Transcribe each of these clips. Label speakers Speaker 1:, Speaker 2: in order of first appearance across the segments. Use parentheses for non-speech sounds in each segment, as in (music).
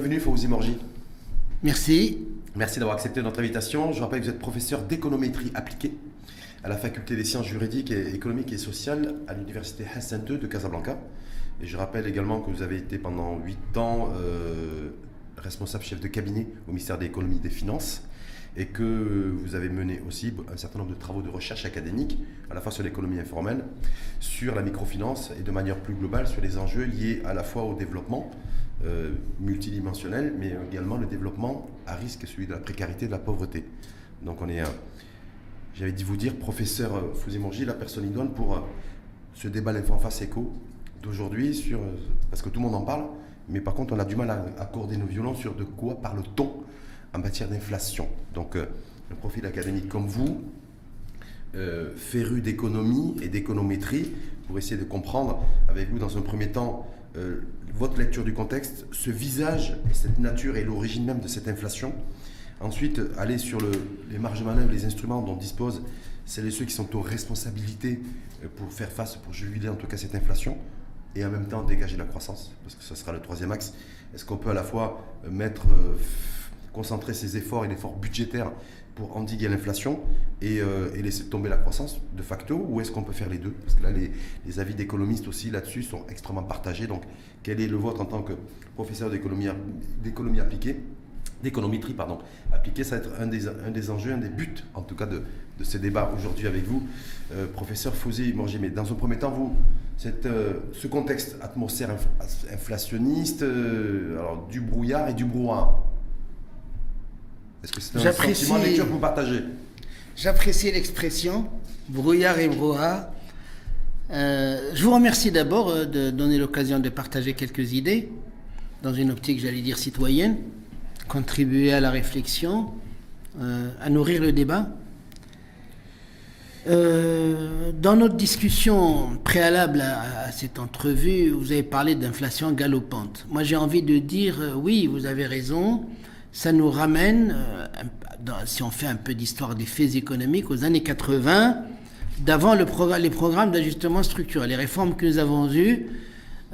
Speaker 1: Fauzi Morgi.
Speaker 2: Merci.
Speaker 1: Merci d'avoir accepté notre invitation. Je rappelle que vous êtes professeur d'économétrie appliquée à la faculté des sciences juridiques et économiques et sociales à l'université Hassan II de Casablanca. Et je rappelle également que vous avez été pendant 8 ans euh, responsable chef de cabinet au ministère de l'économie et des finances et que vous avez mené aussi un certain nombre de travaux de recherche académique, à la fois sur l'économie informelle, sur la microfinance et de manière plus globale sur les enjeux liés à la fois au développement euh, multidimensionnel, mais également le développement à risque, celui de la précarité et de la pauvreté. Donc on est, j'avais dit vous dire, professeur euh, Fouzi la personne idoine pour euh, ce débat en face éco d'aujourd'hui, parce que tout le monde en parle, mais par contre on a du mal à accorder nos violons sur de quoi parle-t-on en matière d'inflation. Donc, euh, un profil académique comme vous, euh, féru d'économie et d'économétrie, essayer de comprendre avec vous, dans un premier temps, euh, votre lecture du contexte, ce visage, cette nature et l'origine même de cette inflation. Ensuite, aller sur les marges de les instruments dont disposent celles et ceux qui sont aux responsabilités pour faire face, pour juguler en tout cas cette inflation, et en même temps dégager la croissance, parce que ce sera le troisième axe. Est-ce qu'on peut à la fois mettre concentrer ses efforts et l'effort budgétaire pour endiguer l'inflation euh, et, laisser tomber la croissance de facto Ou est-ce qu'on peut faire les deux? Parce que là, les, avis d'économistes aussi là-dessus sont extrêmement partagés. Donc, quel est le vôtre en tant que professeur d'économie appliquée d'économétrie pardon, appliquée, ça va être un des, un des enjeux, un des buts en tout cas de, de ces débats aujourd'hui avec vous, euh, professeur Fouzi Morgi. Mais dans un premier temps, vous, euh, ce contexte atmosphère inflationniste, alors du brouillard et du brouhaha, est-ce que c'est un sentiment de lecture que vous partagez
Speaker 2: J'apprécie l'expression brouillard et brouhaha. Euh, je vous remercie d'abord euh, de donner l'occasion de partager quelques idées dans une optique, j'allais dire, citoyenne, contribuer à la réflexion, euh, à nourrir le débat. dans notre discussion préalable à, à, cette entrevue, vous avez parlé d'inflation galopante. Moi, j'ai envie de dire, oui, vous avez raison, ça nous ramène, euh, si on fait un peu d'histoire des faits économiques, aux années 80, d'avant le les programmes d'ajustement structurel, les réformes que nous avons eues,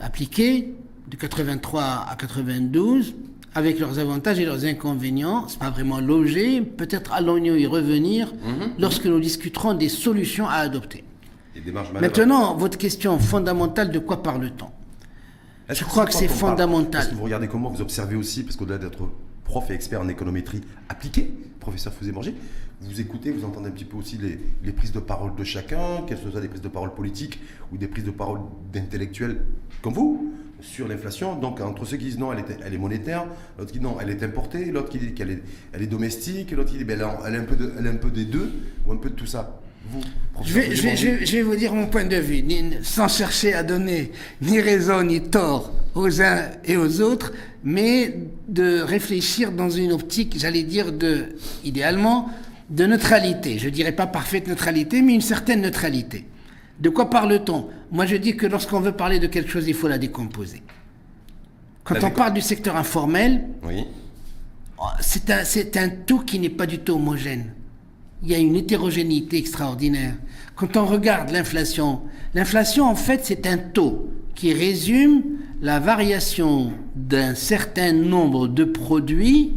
Speaker 2: appliquées de 83 à 92, avec leurs avantages et leurs inconvénients. C'est pas vraiment logé. Peut-être allons-nous y revenir mhm. lorsque nous discuterons des solutions à adopter. Maintenant, votre question fondamentale, de quoi parle-t-on? Je crois que c'est fondamental.
Speaker 1: Est-ce que vous regardez comment vous observez aussi, parce qu'au-delà d'être prof et expert en économétrie appliquée, professeur Fouzé-Manger, vous écoutez, vous entendez un petit peu aussi les, prises de parole de chacun, qu'elles soient des prises de parole politiques ou des prises de parole d'intellectuels comme vous, sur l'inflation. Donc, entre ceux qui disent non, elle est, monétaire, l'autre qui dit non, elle est importée, l'autre qui dit qu'elle est, elle est domestique, l'autre qui dit ben, elle, est un peu elle est un peu des deux, ou un peu de tout ça
Speaker 2: je vais, vous dire mon point de vue, sans chercher à donner ni raison ni tort aux uns et aux autres, mais de réfléchir dans une optique, j'allais dire, de, idéalement, de neutralité. Je ne dirais pas parfaite neutralité, mais une certaine neutralité. De quoi parle-t-on? Moi, je dis que lorsqu'on veut parler de quelque chose, il faut la décomposer. Quand on parle du secteur informel, oui. c'est un, un tout qui n'est pas du tout homogène il y a une hétérogénéité extraordinaire. Quand on regarde l'inflation, l'inflation en fait c'est un taux qui résume la variation d'un certain nombre de produits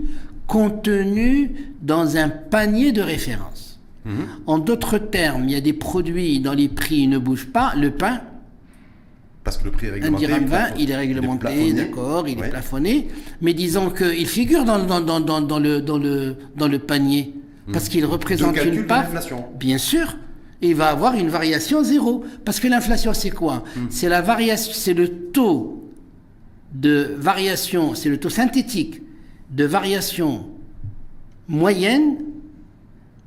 Speaker 2: contenus dans un panier de référence. Mhm. En d'autres termes, il y a des produits dont les prix ne bougent pas. Le pain,
Speaker 1: parce que le prix est réglementé.
Speaker 2: Un dirham il est réglementé, d'accord, il est plafonné. Mais disons qu'il figure dans, dans, dans, dans, le, dans, le, dans le panier parce qu'il représente une part. Bien sûr. il va avoir une variation zéro. Parce que l'inflation, c'est quoi? Hmm. C'est la variation, c'est le taux de variation, c'est le taux synthétique de variation moyenne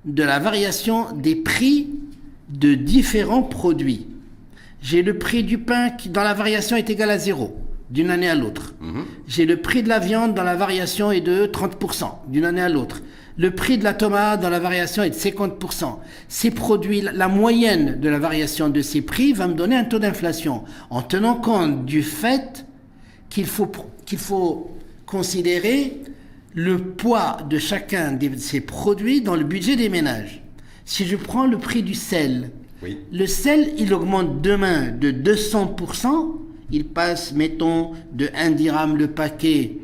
Speaker 2: de la variation des prix de différents produits. J'ai le prix du pain qui, dans la variation, est égal à zéro d'une année à l'autre. Hmm. J'ai le prix de la viande dans la variation est de 30% d'une année à l'autre. Le prix de la tomate dans la variation est de 50%. Ces produits, la moyenne de la variation de ces prix va me donner un taux d'inflation, en tenant compte du fait qu'il faut, qu'il faut considérer le poids de chacun de ces produits dans le budget des ménages. Si je prends le prix du sel, le sel, il augmente demain de 200%, il passe, mettons, de 1 dirham le paquet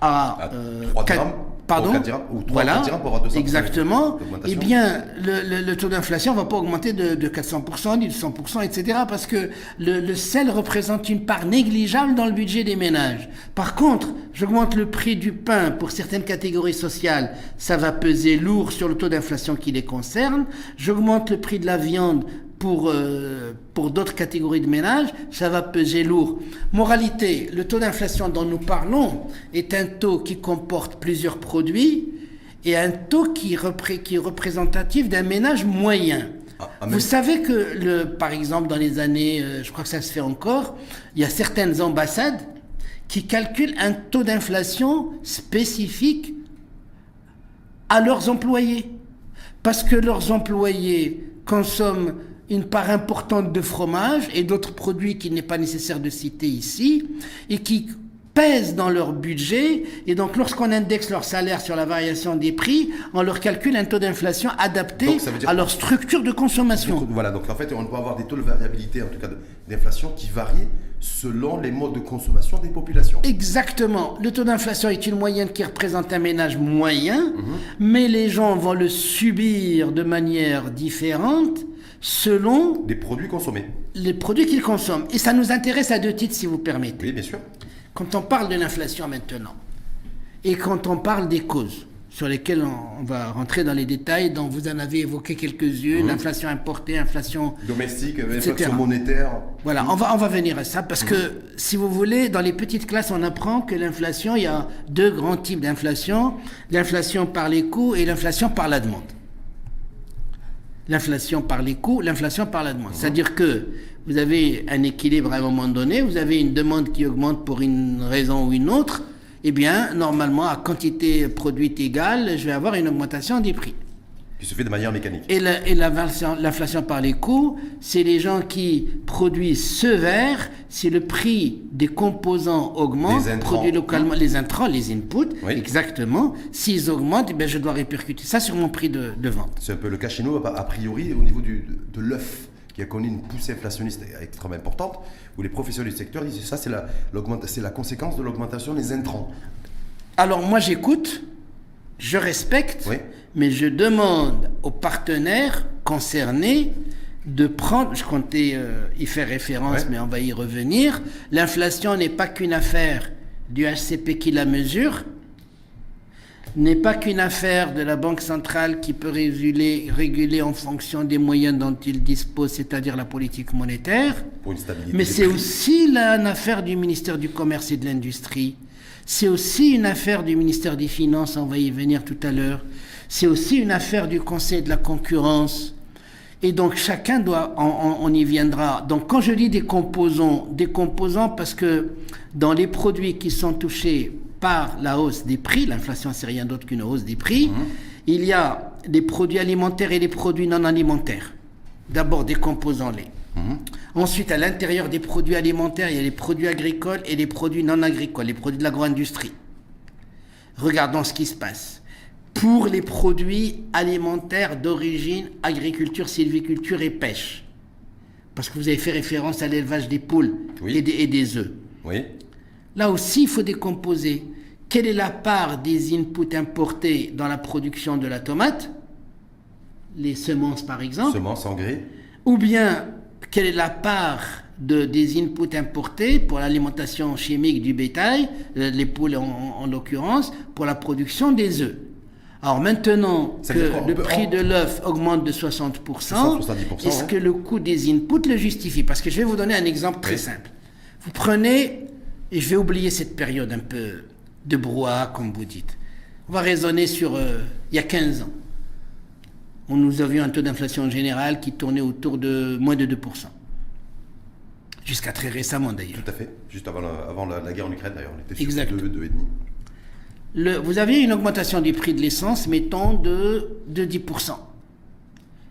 Speaker 2: à, 3 dirhams Pardon ou 3 voilà, pour 200 exactement. Eh bien, le, taux d'inflation ne va pas augmenter de, 400%, ni de 100%, etc. Parce que le, sel représente une part négligeable dans le budget des ménages. Par contre, j'augmente le prix du pain pour certaines catégories sociales, ça va peser lourd sur le taux d'inflation qui les concerne. J'augmente le prix de la viande pour, euh, pour d'autres catégories de ménages, ça va peser lourd. Moralité, le taux d'inflation dont nous parlons est un taux qui comporte plusieurs produits et un taux qui, qui est représentatif d'un ménage moyen. Ah, ah, Vous savez que, le, par exemple, dans les années, euh, je crois que ça se fait encore, il y a certaines ambassades qui calculent un taux d'inflation spécifique à leurs employés. Parce que leurs employés consomment une part importante de fromage et d'autres produits qu'il n'est pas nécessaire de citer ici, et qui pèsent dans leur budget. Et donc, lorsqu'on indexe leur salaire sur la variation des prix, on leur calcule un taux d'inflation adapté à leur structure de consommation.
Speaker 1: Voilà, donc en fait, on peut avoir des taux de variabilité, en tout cas d'inflation, qui varient selon les modes de consommation des populations.
Speaker 2: Exactement. Le taux d'inflation est une moyenne qui représente un ménage moyen, mhm. mais les gens vont le subir de manière différente selon...
Speaker 1: Les produits consommés.
Speaker 2: Les produits qu'ils consomment. Et ça nous intéresse à deux titres, si vous permettez.
Speaker 1: Oui, bien sûr.
Speaker 2: Quand on parle de l'inflation maintenant, et quand on parle des causes, sur lesquelles on, va rentrer dans les détails, dont vous en avez évoqué quelques-unes, mmh. inflation importée, inflation
Speaker 1: domestique, inflation monétaire.
Speaker 2: Voilà, on va, on va venir à ça, parce mmh. que si vous voulez, dans les petites classes, on apprend que l'inflation, il y a deux grands types d'inflation, l'inflation par les coûts et l'inflation par la demande l'inflation par les coûts, l'inflation par la demande. C'est-à-dire que vous avez un équilibre à un moment donné, vous avez une demande qui augmente pour une raison ou une autre, eh bien, normalement, à quantité produite égale, je vais avoir une augmentation des prix
Speaker 1: qui se fait de manière mécanique.
Speaker 2: Et l'inflation par les coûts, c'est les gens qui produisent ce verre, si le prix des composants augmente, produit localement les intrants, les inputs, exactement, s'ils augmentent, eh je dois répercuter ça sur mon prix de, vente.
Speaker 1: C'est un peu le cas chez nous, a priori, au niveau du, de, l'œuf qui a connu une poussée inflationniste extrêmement importante, où les professionnels du secteur disent ça, c'est la, la conséquence de l'augmentation des intrants.
Speaker 2: Alors moi j'écoute, je respecte, mais je demande aux partenaires concernés de prendre, je comptais euh, y faire référence, mais on va y revenir, l'inflation n'est pas qu'une affaire du HCP qui la mesure, n'est pas qu'une affaire de la Banque centrale qui peut réguler, réguler en fonction des moyens dont il dispose, c'est-à-dire la politique monétaire, mais c'est aussi une affaire du ministère du Commerce et de l'Industrie, c'est aussi une affaire du ministère des Finances, on va y venir tout à l'heure. C'est aussi une affaire du Conseil de la concurrence. Et donc chacun doit, on, y viendra. Donc quand je dis des composants, des composants parce que dans les produits qui sont touchés par la hausse des prix, l'inflation c'est rien d'autre qu'une hausse des prix, mhm. il y a des produits alimentaires et des produits non alimentaires. D'abord des composants laits. Mhm. Ensuite, à l'intérieur des produits alimentaires, il y a les produits agricoles et les produits non agricoles, les produits de l'agro-industrie. Regardons ce qui se passe. Pour les produits alimentaires d'origine agriculture, sylviculture et pêche, parce que vous avez fait référence à l'élevage des poules et, des, et des œufs.
Speaker 1: Oui.
Speaker 2: Là aussi, il faut décomposer. Quelle est la part des inputs importés dans la production de la tomate? Les semences, par exemple.
Speaker 1: Semences, engrais.
Speaker 2: Ou bien quelle est la part de, des inputs importés pour l'alimentation chimique du bétail, euh, les poules en, l'occurrence, pour la production des œufs? Alors maintenant que le prix de l'œuf augmente de 60%, est-ce que le coût des inputs le justifie? Parce que je vais vous donner un exemple très simple. Vous prenez, et je vais oublier cette période un peu de brouhaha, comme vous dites. On va raisonner sur euh, il y a 15 ans on nous avions un taux d'inflation général qui tournait autour de moins de 2%. Jusqu'à très récemment d'ailleurs.
Speaker 1: Tout à fait, juste avant la, guerre en Ukraine d'ailleurs, on était sur 2, 2,5%.
Speaker 2: Le, vous aviez une augmentation du prix de l'essence, mettons, de, de 10%.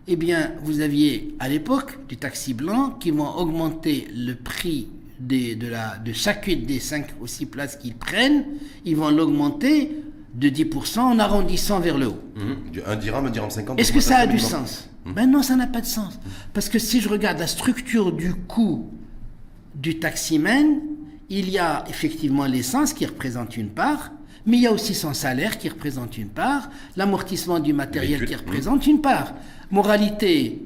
Speaker 2: Eh bien, vous aviez à l'époque des taxis blancs qui vont augmenter le prix de, la, de chacune des 5 ou 6 places qu'ils prennent, ils vont l'augmenter de 10% en arrondissant vers le haut.
Speaker 1: Mmh. Un dirham, un dirham 50.
Speaker 2: Est-ce que ça a du sens mmh. Ben non, ça n'a pas de sens. Parce que si je regarde la structure du coût du taximan, il y a effectivement l'essence qui représente une part, Mais il y a aussi son salaire qui représente une part, l'amortissement du matériel qui représente une part. Moralité,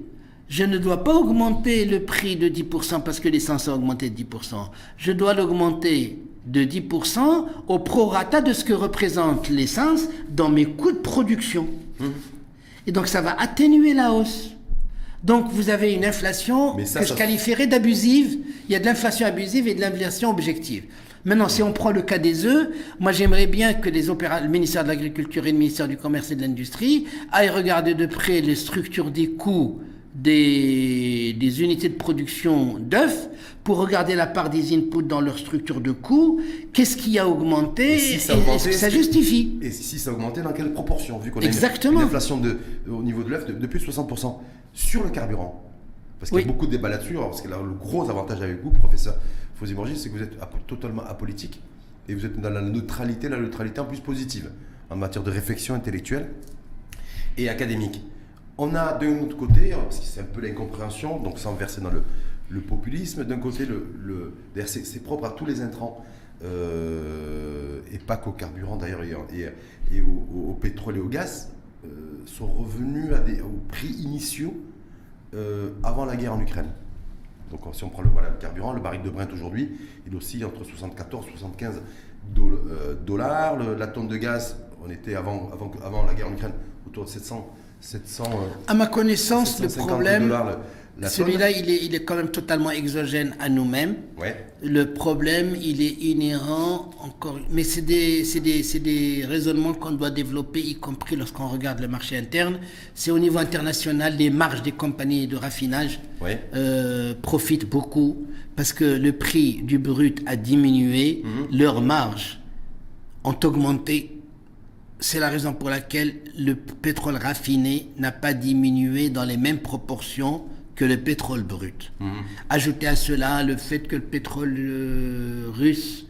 Speaker 2: je ne dois pas augmenter le prix de 10% parce que l'essence a augmenté de 10%. Je dois l'augmenter de 10% au prorata de ce que représente l'essence dans mes coûts de production. Mmh. Et donc ça va atténuer la hausse. Donc vous avez une inflation que je qualifierais d'abusive. Il y a de l'inflation abusive et de l'inflation objective. Maintenant, si on prend le cas des œufs, moi j'aimerais bien que les le ministère de l'Agriculture et le ministère du Commerce et de l'Industrie aillent regarder de près les structures des coûts des, des unités de production d'œufs pour regarder la part des inputs dans leur structure de coûts, qu'est-ce qui a augmenté et, si ça, est-ce que ça justifie
Speaker 1: Et si ça a augmenté, dans quelle proportion Vu qu'on a une, inflation de, au niveau de l'œuf de, plus de 60% sur le carburant? Parce qu'il y a beaucoup de débats là-dessus. Parce que là, le gros avantage avec vous, professeur Fosy c'est que vous êtes totalement apolitique et vous êtes dans la neutralité, la neutralité en plus positive en matière de réflexion intellectuelle et académique. On a d'un autre côté, parce que c'est un peu l'incompréhension, donc sans verser dans le, populisme, d'un côté, c'est propre à tous les intrants, euh, et pas qu'au carburant d'ailleurs, et, au, pétrole et au gaz, euh, sont revenus aux prix initiaux euh, avant la guerre en Ukraine. Donc si on prend le, voilà, le carburant, le baril de Brent aujourd'hui, il oscille entre 74 et 75 dollars. la tonne de gaz, on était avant, avant, avant la guerre en Ukraine autour de 700 700. Euh,
Speaker 2: à ma connaissance, le problème, celui-là, il est, il est quand même totalement exogène à nous-mêmes.
Speaker 1: Ouais.
Speaker 2: Le problème, il est inhérent encore. Mais c'est des, des, des, raisonnements qu'on doit développer, y compris lorsqu'on regarde le marché interne. C'est au niveau international, les marges des compagnies de raffinage euh, profitent beaucoup parce que le prix du brut a diminué, mhm. leurs marges ont augmenté c'est la raison pour laquelle le pétrole raffiné n'a pas diminué dans les mêmes proportions que le pétrole brut. Mhm. Ajoutez à cela le fait que le pétrole euh, russe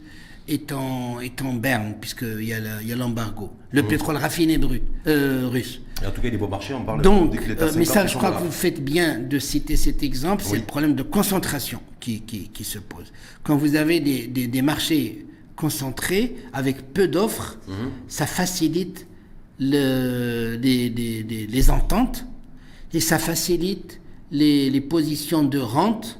Speaker 2: est en, est en berne, puisqu'il y a l'embargo. Le mhm. pétrole raffiné brut, euh, russe.
Speaker 1: en tout cas, il est bon marché, on parle
Speaker 2: Donc, euh, mais ça, je crois que vous faites bien de citer cet exemple, c'est le problème de concentration qui, qui, se pose. Quand vous avez des, des, des marchés concentré, avec peu d'offres, mhm. ça facilite le, les, ententes et ça facilite les, positions de rente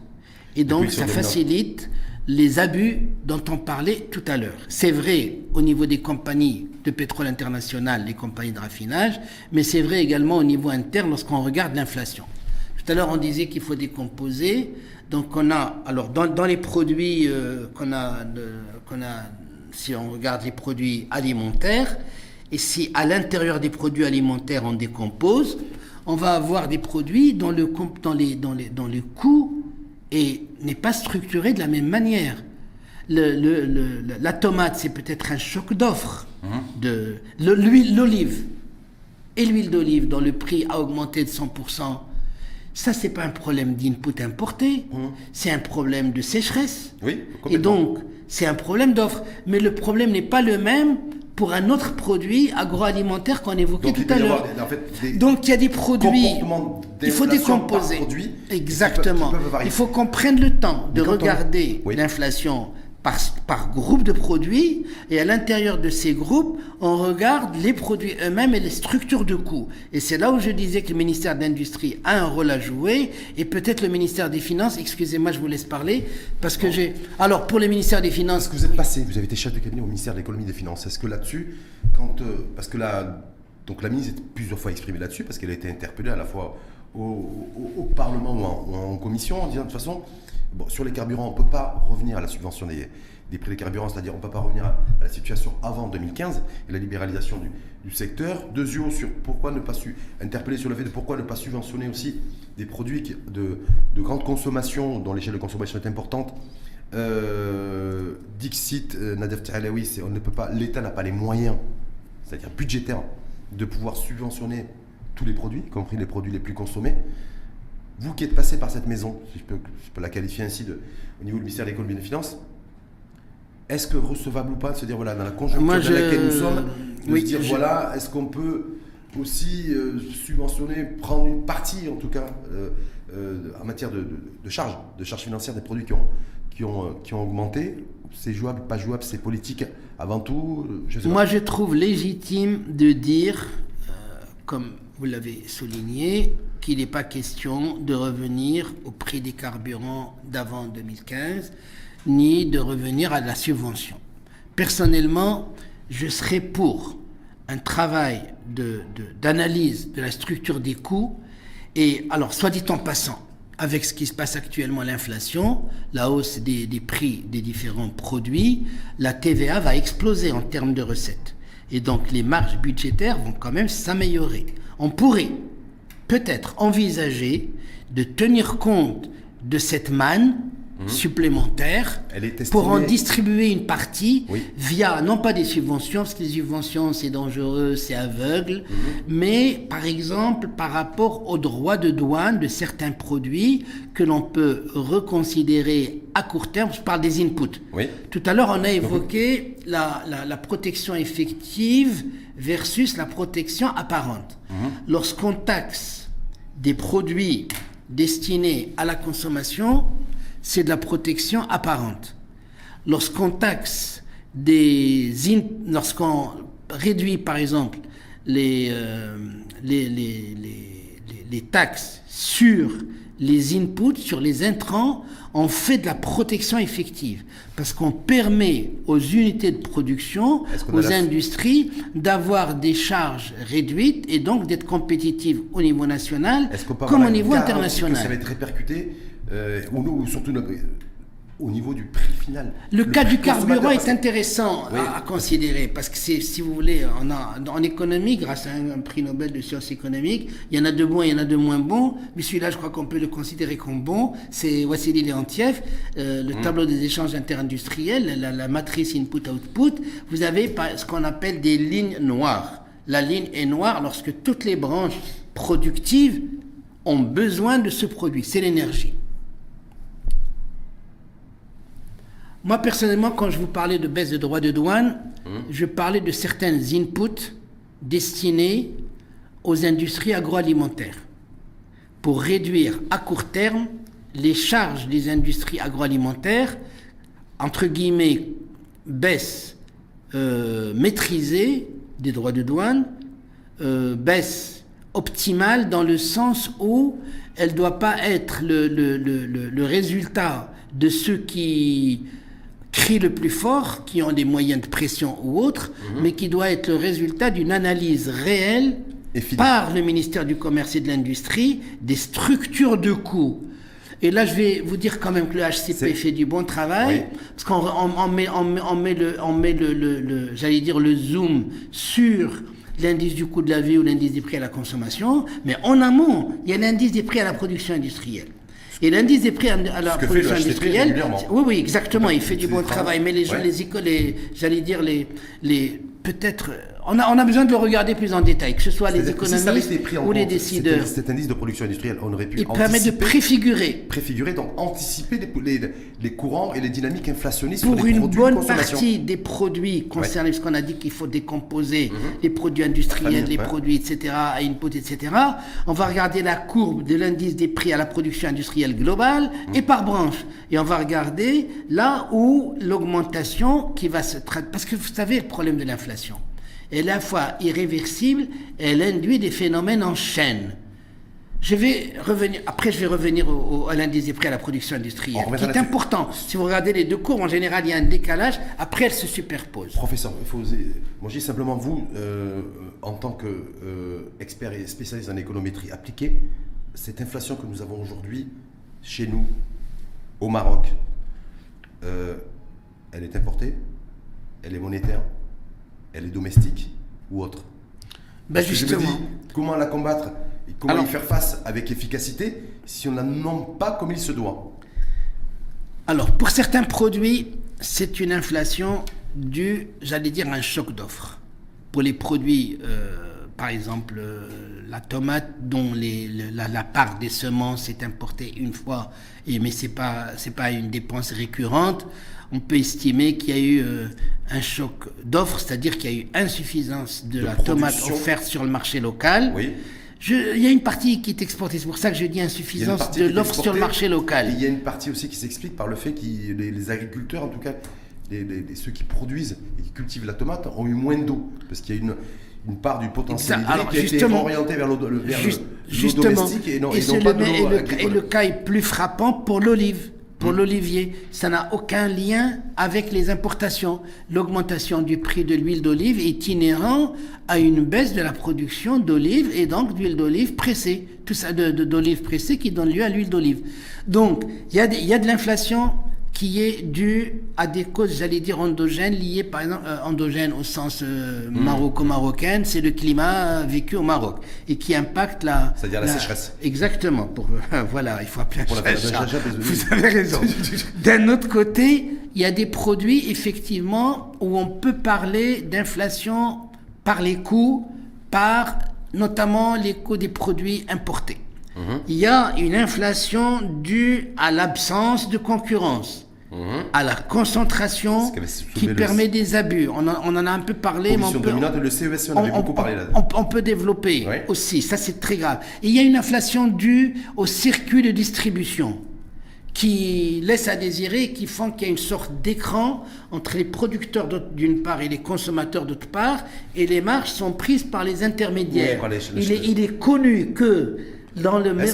Speaker 2: et donc ça facilite les abus dont on parlait tout à l'heure. C'est vrai au niveau des compagnies de pétrole international, les compagnies de raffinage, mais c'est vrai également au niveau interne lorsqu'on regarde l'inflation. Tout à l'heure, on disait qu'il faut décomposer. Donc, on a, alors, dans, les produits euh, qu'on a, qu'on a, si on regarde les produits alimentaires, et si à l'intérieur des produits alimentaires on décompose, on va avoir des produits dont le, dans les, dans les, dans le coût n'est pas structuré de la même manière. Le, la tomate, c'est peut-être un choc d'offre. Mmh. De l'olive et l'huile d'olive, dont le prix a augmenté de 100%, ça, c'est pas un problème d'input importé, mmh. c'est un problème de sécheresse.
Speaker 1: Oui,
Speaker 2: Et donc, c'est un problème d'offre. Mais le problème n'est pas le même pour un autre produit agroalimentaire qu'on évoquait tout à l'heure. donc, il y a des produits. Il faut décomposer. Exactement. il faut qu'on prenne le temps de regarder l'inflation par, groupe de produits, et à l'intérieur de ces groupes, on regarde les produits eux-mêmes et les structures de coûts. Et c'est là où je disais que le ministère de l'Industrie a un rôle à jouer, et peut-être le ministère des Finances, excusez-moi, je vous laisse parler, parce que j'ai... Alors, pour le ministère des Finances...
Speaker 1: Est-ce que vous êtes passé, vous avez été chef de cabinet au ministère de l'économie et des Finances, est-ce que là-dessus, quand... Euh, parce que là, donc la ministre est plusieurs fois exprimée là-dessus, parce qu'elle a été interpellée à la fois au, Parlement ou en, en commission, en disant de toute façon sur les carburants, on ne peut pas revenir à la subvention des, prix des carburants, c'est-à-dire on ne peut pas revenir à, la situation avant 2015 et la libéralisation du, secteur. Deux yeux sur pourquoi ne pas interpeller sur le fait de pourquoi ne pas subventionner aussi des produits de, grande consommation, dont l'échelle de consommation est importante. Euh, Dixit, euh, Nadef on ne peut pas, l'État n'a pas les moyens, c'est-à-dire budgétaires, de pouvoir subventionner tous les produits, y compris les produits les plus consommés. Vous qui êtes passé par cette maison, si je peux, la qualifier ainsi de, au niveau du ministère de l'économie et des finances, est-ce que recevable ou pas de se dire, voilà, dans la conjoncture dans laquelle nous sommes, de se dire, voilà, est-ce qu'on peut aussi subventionner, prendre une partie en tout cas en matière de, de, charges, de charges financières des produits qui ont, qui ont, qui ont augmenté? C'est jouable, pas jouable, c'est politique avant tout
Speaker 2: Moi je trouve légitime de dire, comme vous l'avez souligné, qu'il n'est pas question de revenir au prix des carburants d'avant 2015, ni de revenir à la subvention. Personnellement, je serais pour un travail d'analyse de, la structure des coûts. Et alors, soit dit en passant, avec ce qui se passe actuellement, l'inflation, la hausse des, prix des différents produits, la TVA va exploser en termes de recettes. Et donc, les marges budgétaires vont quand même s'améliorer. On pourrait peut-être envisager de tenir compte de cette manne mhm. supplémentaire pour en distribuer une partie via, non pas des subventions, parce que les subventions c'est dangereux, c'est aveugle, mhm. mais par exemple par rapport aux droits de douane de certains produits que l'on peut reconsidérer à court terme. Je parle des inputs. Tout à l'heure on a évoqué la, la, protection effective versus la protection apparente. Mhm. Lorsqu'on taxe des produits destinés à la consommation, c'est de la protection apparente. Lorsqu'on taxe des... lorsqu'on réduit par exemple les, euh, les, les, les, taxes sur les inputs, sur les intrants, on fait de la protection effective. Parce qu'on permet aux unités de production, aux industries, d'avoir des charges réduites et donc d'être compétitives au niveau national comme au niveau international.
Speaker 1: ça va être répercuté, euh, ou, surtout au niveau du prix final.
Speaker 2: Le, cas du carburant est intéressant à, considérer parce que si vous voulez, on a, en économie, grâce à un, prix Nobel de sciences économiques, il y en a de bons, il y en a de moins bons, mais celui-là, je crois qu'on peut le considérer comme bon. C'est Wassily Leontiev, euh, le mmh. tableau des échanges interindustriels, la, la matrice input-output. Vous avez ce qu'on appelle des lignes noires. La ligne est noire lorsque toutes les branches productives ont besoin de ce produit, c'est l'énergie. Moi, personnellement, quand je vous parlais de baisse de droits de douane, hum. je parlais de certains inputs destinés aux industries agroalimentaires pour réduire à court terme les charges des industries agroalimentaires, entre guillemets, baisse euh, maîtrisée des droits de douane, euh, baisse optimale dans le sens où elle ne doit pas être le, le, le, le résultat de ceux qui crient le plus fort, qui ont des moyens de pression ou autres, mhm. mais qui doit être le résultat d'une analyse réelle par le ministère du Commerce et de l'Industrie des structures de coûts. Et là, je vais vous dire quand même que le HCP fait du bon travail, parce qu'on met, on, met, le, on met le, le j'allais dire le zoom sur l'indice du coût de la vie ou l'indice des prix à la consommation, mais en amont, il y a l'indice des prix à la production industrielle. Et l'indice des prix à la production industrielle, oui, oui, exactement, il fait du bon travail, mais les, les écoles, j'allais dire les, les peut-être on a, on a, besoin de le regarder plus en détail, que ce soit les économistes ou les décideurs.
Speaker 1: Cet, indice de production industrielle, on aurait pu.
Speaker 2: Il permet de préfigurer.
Speaker 1: Préfigurer, donc anticiper les, les, les, courants et les dynamiques inflationnistes
Speaker 2: pour
Speaker 1: une
Speaker 2: bonne partie des produits concernés, parce qu'on a dit qu'il faut décomposer mhm. les produits industriels, les produits, etc., à input, etc. On va regarder la courbe de l'indice des prix à la production industrielle globale mhm. et par branche. Et on va regarder là où l'augmentation qui va se traiter. Parce que vous savez le problème de l'inflation est la fois irréversible, elle induit des phénomènes en chaîne. Je vais revenir, après je vais revenir à l'indice des prix à la production industrielle, qui est important. Si vous regardez les deux courbes, en général, il y a un décalage, après elles se superposent.
Speaker 1: Professeur, il faut, moi je dis simplement, vous, euh, en tant qu'expert euh, et spécialiste en économétrie appliquée, cette inflation que nous avons aujourd'hui, chez nous, au Maroc, euh, elle est importée, elle est monétaire, elle est domestique ou autre?
Speaker 2: Ben Justement.
Speaker 1: comment la combattre et comment y faire face avec efficacité si on la nomme pas comme il se doit?
Speaker 2: Alors, pour certains produits, c'est une inflation due, j'allais dire, à un choc d'offres. Pour les produits euh, par exemple, la tomate dont la, part des semences est importée une fois, et, mais ce n'est pas, pas une dépense récurrente, on peut estimer qu'il y a eu un choc d'offres, c'est-à-dire qu'il y a eu insuffisance de, la tomate offerte sur le marché local.
Speaker 1: Oui.
Speaker 2: il y a une partie qui est exportée, c'est pour ça que je dis insuffisance de l'offre sur le marché local.
Speaker 1: il y a une partie aussi qui s'explique par le fait que les, agriculteurs, en tout cas ceux qui produisent et qui cultivent la tomate, ont eu moins d'eau, parce qu'il y a une, une part du potentiel qui a été orienté vers l'eau domestique et non, et,
Speaker 2: non pas de et, et le cas est plus frappant pour l'olive pour l'olivier. Ça n'a aucun lien avec les importations. L'augmentation du prix de l'huile d'olive est inhérent à une baisse de la production d'olive et donc d'huile d'olive pressée. Tout ça d'olive pressée qui donne lieu à l'huile d'olive. Donc, il y, y a de l'inflation qui est dû à des causes, j'allais dire, endogènes, liées par exemple, euh, endogènes au sens euh, hmm. maroco-marocain, c'est le climat vécu au Maroc et qui impacte la.
Speaker 1: C'est-à-dire la, sécheresse.
Speaker 2: Exactement. Pour, (laughs) voilà, il faut appeler Pour la, Vous avez raison. (laughs) D'un autre côté, il y a des produits, effectivement, où on peut parler d'inflation par les coûts, par notamment les coûts des produits importés. Il y a une inflation due à l'absence de concurrence, mhm. à la concentration qui permet des abus. On, en a un peu parlé.
Speaker 1: Mais on peut, le CES, on, beaucoup parlé là
Speaker 2: on, peut développer aussi, ça c'est très grave. il y a une inflation due au circuit de distribution qui laisse à désirer, qui font qu'il y a une sorte d'écran entre les producteurs d'une part et les consommateurs d'autre part, et les marges sont prises par les intermédiaires. il, est, il, est, connu que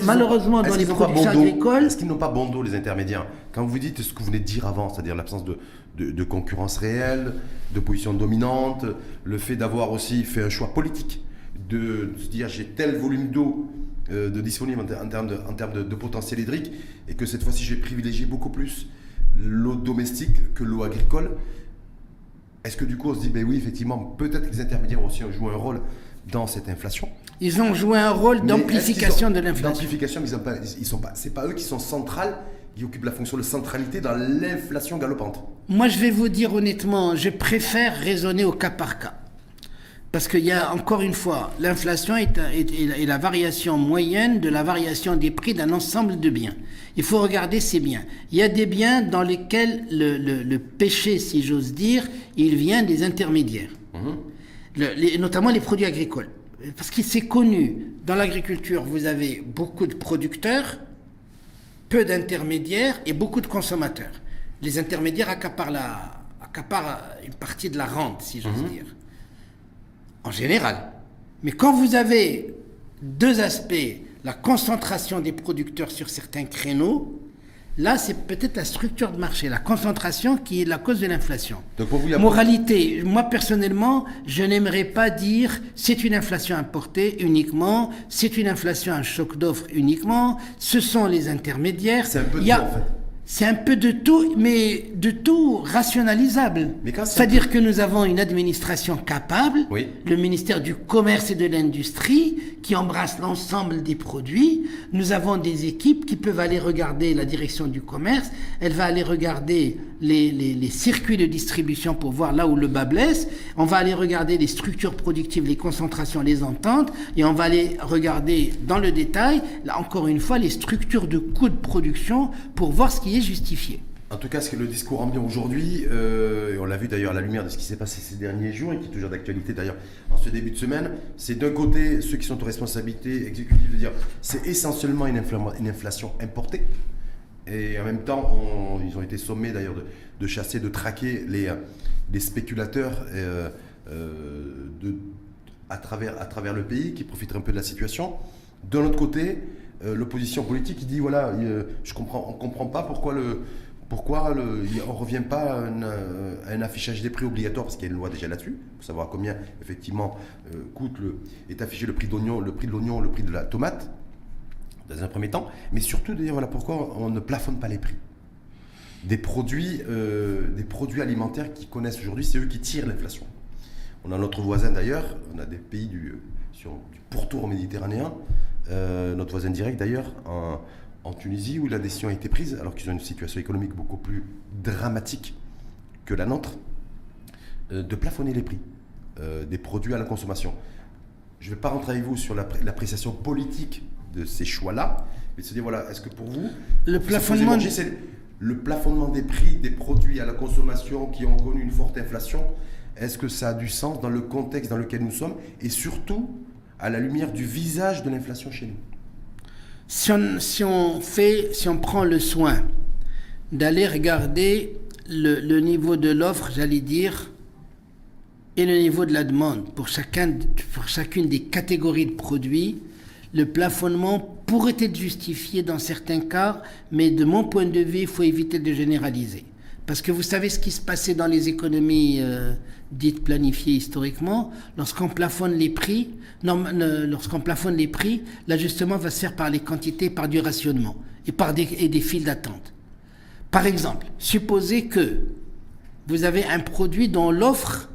Speaker 2: malheureusement, dans les productions agricoles.
Speaker 1: Est-ce qu'ils n'ont pas bon dos, les intermédiaires Quand vous dites ce que vous venez de dire avant, c'est-à-dire l'absence de, de, concurrence réelle, de position dominante, le fait d'avoir aussi fait un choix politique, de, se dire j'ai tel volume d'eau euh, de disponible en, termes, de, en termes de, potentiel hydrique, et que cette fois-ci, je vais privilégier beaucoup plus l'eau domestique que l'eau agricole. Est-ce que du coup, on se dit, ben oui, effectivement, peut-être que les intermédiaires aussi ont joué un rôle dans cette inflation
Speaker 2: ils ont joué un rôle d'amplification de l'inflation.
Speaker 1: D'amplification, mais ils, ils sont pas. C'est pas eux qui sont centrales, qui occupent la fonction de centralité dans l'inflation galopante.
Speaker 2: Moi, je vais vous dire honnêtement, je préfère raisonner au cas par cas. Parce qu'il y a encore une fois, l'inflation est, est, la variation moyenne de la variation des prix d'un ensemble de biens. Il faut regarder ces biens. Il y a des biens dans lesquels le, péché, si j'ose dire, il vient des intermédiaires, mhm. notamment les produits agricoles parce qu'il s'est connu, dans l'agriculture, vous avez beaucoup de producteurs, peu d'intermédiaires et beaucoup de consommateurs. Les intermédiaires accaparent, la, une partie de la rente, si j'ose mhm. dire, en général. Mais quand vous avez deux aspects, la concentration des producteurs sur certains créneaux, Là, c'est peut-être la structure de marché, la concentration qui est la cause de l'inflation. Moralité, moi personnellement, je n'aimerais pas dire c'est une inflation importée uniquement, c'est une inflation un choc d'offres uniquement, ce sont les intermédiaires.
Speaker 1: C'est un peu en fait.
Speaker 2: C'est un peu de tout, mais de tout rationalisable. C'est-à-dire que nous avons une administration capable, le ministère du Commerce et de l'Industrie, qui embrasse l'ensemble des produits. Nous avons des équipes qui peuvent aller regarder la direction du commerce, elle va aller regarder les, les circuits de distribution pour voir là où le bas blesse, on va aller regarder les structures productives, les concentrations, les ententes, et on va aller regarder dans le détail, là encore une fois, les structures de coûts de production pour voir ce qui est justifié.
Speaker 1: En tout cas, ce que le discours ambiant aujourd'hui, euh, on l'a vu d'ailleurs à la lumière de ce qui s'est passé ces derniers jours et qui est toujours d'actualité d'ailleurs en ce début de semaine, c'est d'un côté ceux qui sont aux responsabilités exécutives de dire c'est essentiellement une, inflation importée. Et en même temps, ils ont été sommés d'ailleurs de, chasser, de traquer les, spéculateurs euh, euh, de, à, travers, à travers le pays qui profiteraient un peu de la situation. De l'autre côté, euh, l'opposition politique qui dit voilà, je comprends, on ne comprend pas pourquoi le. Pourquoi le, on ne revient pas à un, affichage des prix obligatoire Parce qu'il y a une loi déjà là-dessus, pour savoir combien effectivement euh, coûte le, est affiché le prix le prix de l'oignon, le prix de la tomate, dans un premier temps. Mais surtout dire voilà pourquoi on ne plafonne pas les prix. Des produits, euh, des produits alimentaires qui connaissent aujourd'hui, c'est eux qui tirent l'inflation. On a notre voisin d'ailleurs, on a des pays du, sur, du pourtour méditerranéen euh, notre voisin direct d'ailleurs, en, Tunisie, où la décision a été prise, alors qu'ils ont une situation économique beaucoup plus dramatique que la nôtre, euh, de plafonner les prix euh, des produits à la consommation. je ne vais pas rentrer avec vous sur l'appréciation politique de ces choix-là, mais de se dire, voilà, est-ce que pour vous,
Speaker 2: le plafonnement,
Speaker 1: c'est le plafonnement des prix des produits à la consommation qui ont connu une forte inflation, est-ce que ça a du sens dans le contexte dans lequel nous sommes et surtout à la lumière du visage de l'inflation chez nous
Speaker 2: si on, fait, si on prend le soin d'aller regarder le, niveau de l'offre, j'allais dire, et le niveau de la demande pour chacune des catégories de produits, le plafonnement pourrait être justifié dans certains cas, mais de mon point de vue, il faut éviter de généraliser. Parce que vous savez ce qui se passait dans les économies euh, dites planifiées historiquement, lorsqu'on plafonne les prix, lorsqu'on plafonne les prix, l'ajustement va se faire par les quantités, par du rationnement et par des, et des files d'attente. Par exemple, supposez que vous avez un produit dont l'offre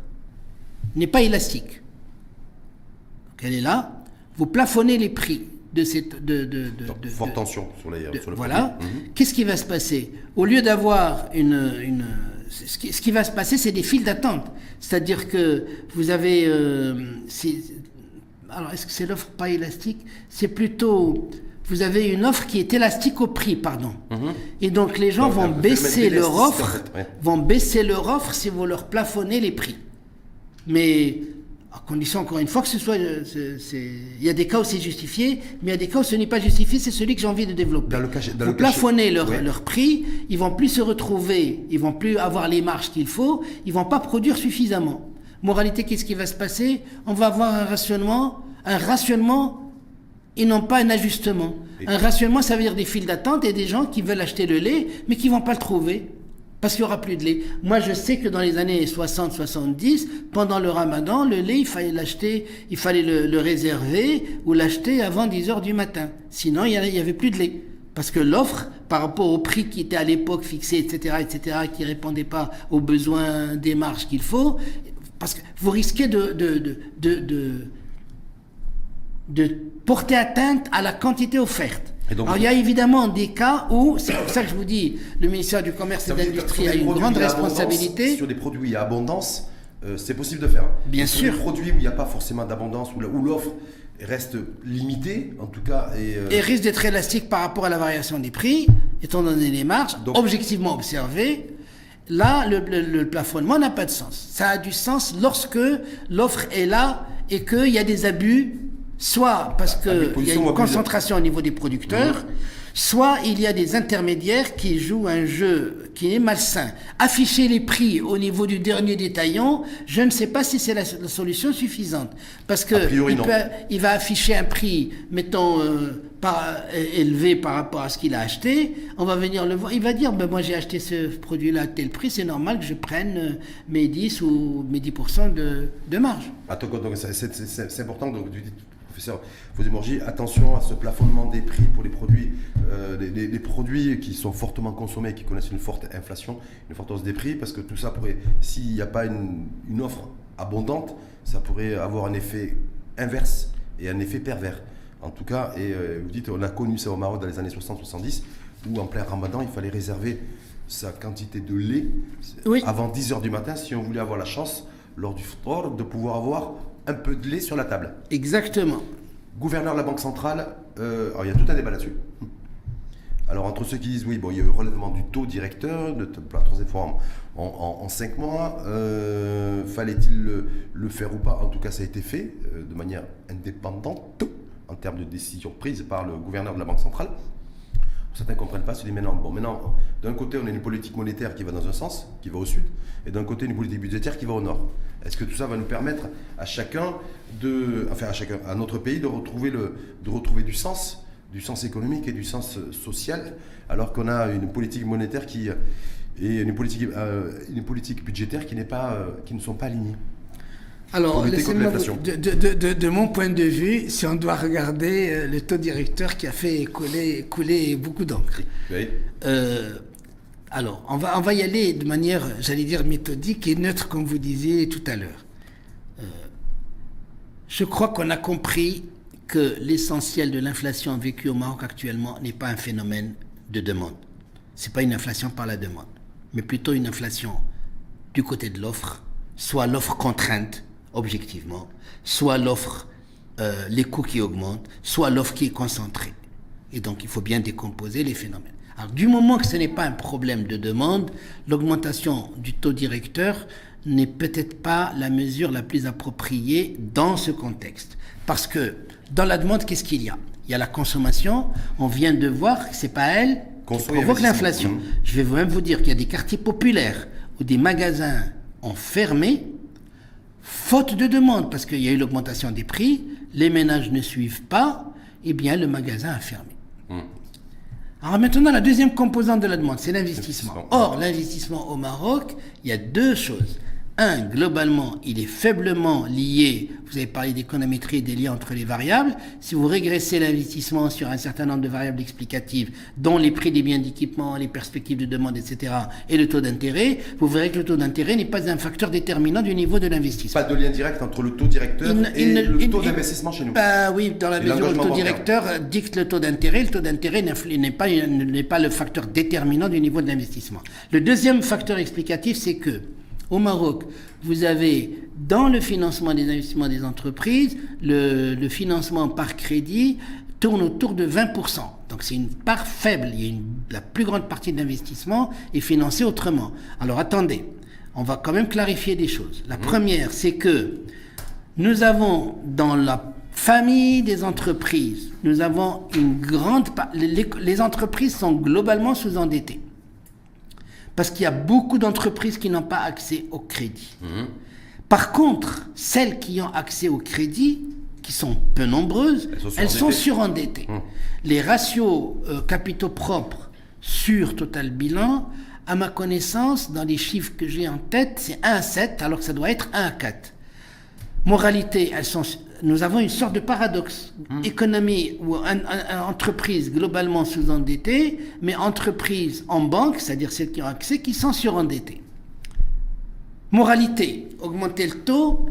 Speaker 2: n'est pas élastique. elle est là, vous plafonnez les prix de cette. De, de,
Speaker 1: de, forte tension sur, les,
Speaker 2: sur le Voilà. Mhm. Qu'est-ce qui va se passer? Au lieu d'avoir une. une ce, qui, ce, qui, va se passer, c'est des files d'attente. C'est-à-dire que vous avez. Euh, alors, est-ce que c'est l'offre pas élastique? C'est plutôt. Vous avez une offre qui est élastique au prix, pardon. Mhm. Et donc les gens vont baisser leur offre, vont baisser leur offre si vous leur plafonnez les prix. Mais à condition, encore une fois, que ce soit. Euh, il y a des cas où c'est justifié, mais il y a des cas où ce n'est pas justifié, c'est celui que j'ai envie de développer. Dans le cas, dans Vous plafonnez leur, leur, prix, ils vont plus se retrouver, ils vont plus avoir les marges qu'il faut, ils vont pas produire suffisamment. Moralité, qu'est-ce qui va se passer? On va avoir un rationnement, un rationnement et non pas un ajustement. Un rationnement, ça veut dire des files d'attente et des gens qui veulent acheter le lait, mais qui vont pas le trouver parce qu'il n'y aura plus de lait. Moi, je sais que dans les années 60-70, pendant le ramadan, le lait, il fallait l'acheter, il fallait le, réserver ou l'acheter avant 10 heures du matin. Sinon, il n'y avait plus de lait. Parce que l'offre, par rapport au prix qui était à l'époque fixé, etc., etc., qui répondait pas aux besoins des marges qu'il faut, parce que vous risquez de porter atteinte à la quantité offerte. Alors, il y a évidemment des cas où, c'est pour ça que je vous dis, le ministère du Commerce et de l'Industrie a une grande responsabilité.
Speaker 1: Sur des produits à abondance, euh, c'est possible de faire.
Speaker 2: Bien sûr.
Speaker 1: Sur des produits où il n'y a pas forcément d'abondance, où l'offre reste limitée, en tout cas.
Speaker 2: Et, euh, et risque d'être élastique par rapport à la variation des prix, étant donné les marges, objectivement observées. Là, le, le plafonnement n'a pas de sens. Ça a du sens lorsque l'offre est là et qu'il y a des abus soit parce qu'il y a une concentration au niveau des producteurs, soit il y a des intermédiaires qui jouent un jeu qui est malsain. Afficher les prix au niveau du dernier détaillant, je ne sais pas si c'est la, solution suffisante. Parce que il, va afficher un prix, mettons, euh, élevé par rapport à ce qu'il a acheté. On va venir le voir. Il va dire, ben, moi j'ai acheté ce produit-là à tel prix, c'est normal que je prenne euh, mes 10 ou mes 10% de, de marge.
Speaker 1: Attends, donc c'est important. Donc, professeur Fosé attention à ce plafonnement des prix pour les produits, euh, les, produits qui sont fortement consommés, qui connaissent une forte inflation, une forte hausse des prix, parce que tout ça pourrait, s'il n'y a pas une, offre abondante, ça pourrait avoir un effet inverse et un effet pervers. En tout cas, et euh, vous dites, on a connu ça au Maroc dans les années 60-70, où en plein ramadan, il fallait réserver sa quantité de lait avant 10 heures du matin si on voulait avoir la chance, lors du fort, de pouvoir avoir un peu de lait sur la table.
Speaker 2: Exactement.
Speaker 1: Gouverneur de la Banque centrale, euh, alors il y a tout un débat là-dessus. Alors entre ceux qui disent oui, bon, il y a eu relèvement du taux directeur de la troisième fois en, cinq mois, euh, fallait-il le, faire ou pas? En tout cas, ça a été fait euh, de manière indépendante en termes de décision prise par le gouverneur de la Banque centrale. Certains ne comprennent pas, se disent maintenant, bon, maintenant, d'un côté, on a une politique monétaire qui va dans un sens, qui va au sud, et d'un côté, une politique budgétaire qui va au nord. Est-ce que tout ça va nous permettre à chacun de, enfin à chacun, à notre pays de retrouver, du sens, du sens économique et du sens social, alors qu'on a une politique monétaire qui et une politique, euh, une politique budgétaire qui, euh, qui ne sont pas alignées?
Speaker 2: Alors, de, de, mon point de vue, si on doit regarder euh, le taux directeur qui a fait couler, couler beaucoup d'encre. Euh, alors, on va, on va y aller de manière, j'allais dire, méthodique et neutre, comme vous disiez tout à l'heure. Euh, je crois qu'on a compris que l'essentiel de l'inflation vécue au Maroc actuellement n'est pas un phénomène de demande. Ce n'est pas une inflation par la demande, mais plutôt une inflation du côté de l'offre, soit l'offre contrainte, objectivement, soit l'offre euh, les coûts qui augmentent, soit l'offre qui est concentrée. Et donc il faut bien décomposer les phénomènes. Alors du moment que ce n'est pas un problème de demande, l'augmentation du taux directeur n'est peut-être pas la mesure la plus appropriée dans ce contexte. Parce que dans la demande, qu'est-ce qu'il y a? Il y a la consommation, on vient de voir que c'est pas elle qui provoque l'inflation. Mmh. Je vais même vous dire qu'il y a des quartiers populaires où des magasins ont fermé faute de demande, parce qu'il y a eu l'augmentation des prix, les ménages ne suivent pas, eh bien le magasin a fermé. Mmh. Alors maintenant, la deuxième composante de la demande, c'est l'investissement. Or, l'investissement au Maroc, il y a deux choses. Un, globalement, il est faiblement lié, vous avez parlé d'économétrie et des liens entre les variables. Si vous régressez l'investissement sur un certain nombre de variables explicatives, dont les prix des biens d'équipement, les perspectives de demande, etc., et le taux d'intérêt, vous verrez que le taux d'intérêt n'est pas un facteur déterminant du niveau de l'investissement.
Speaker 1: Pas de lien direct entre le taux directeur et le taux d'investissement chez nous
Speaker 2: bah Oui, dans la mesure où le taux directeur dicte le taux d'intérêt, le taux d'intérêt n'est pas, pas le facteur déterminant du niveau de l'investissement. Le deuxième facteur explicatif, c'est que au Maroc, vous avez dans le financement des investissements des entreprises, le, financement par crédit tourne autour de 20%. Donc c'est une part faible. Il la plus grande partie de l'investissement est financée autrement. Alors attendez, on va quand même clarifier des choses. La mmh. première, c'est que nous avons dans la famille des entreprises, nous avons une grande... Les, les entreprises sont globalement sous-endettées. Parce qu'il y a beaucoup d'entreprises qui n'ont pas accès au crédit. Mhm. Par contre, celles qui ont accès au crédit, qui sont peu nombreuses, elles sont surendettées. Mhm. Les ratios euh, capitaux propres sur total bilan, à ma connaissance, dans les chiffres que j'ai en tête, c'est 1 à 7, alors que ça doit être 1 à 4. Moralité, elles sont nous avons une sorte de paradoxe. Hum. Économie ou entreprise globalement sous-endettée, mais entreprise en banque, c'est-à-dire celles qui ont accès, qui sont surendettées. Moralité, augmenter le taux,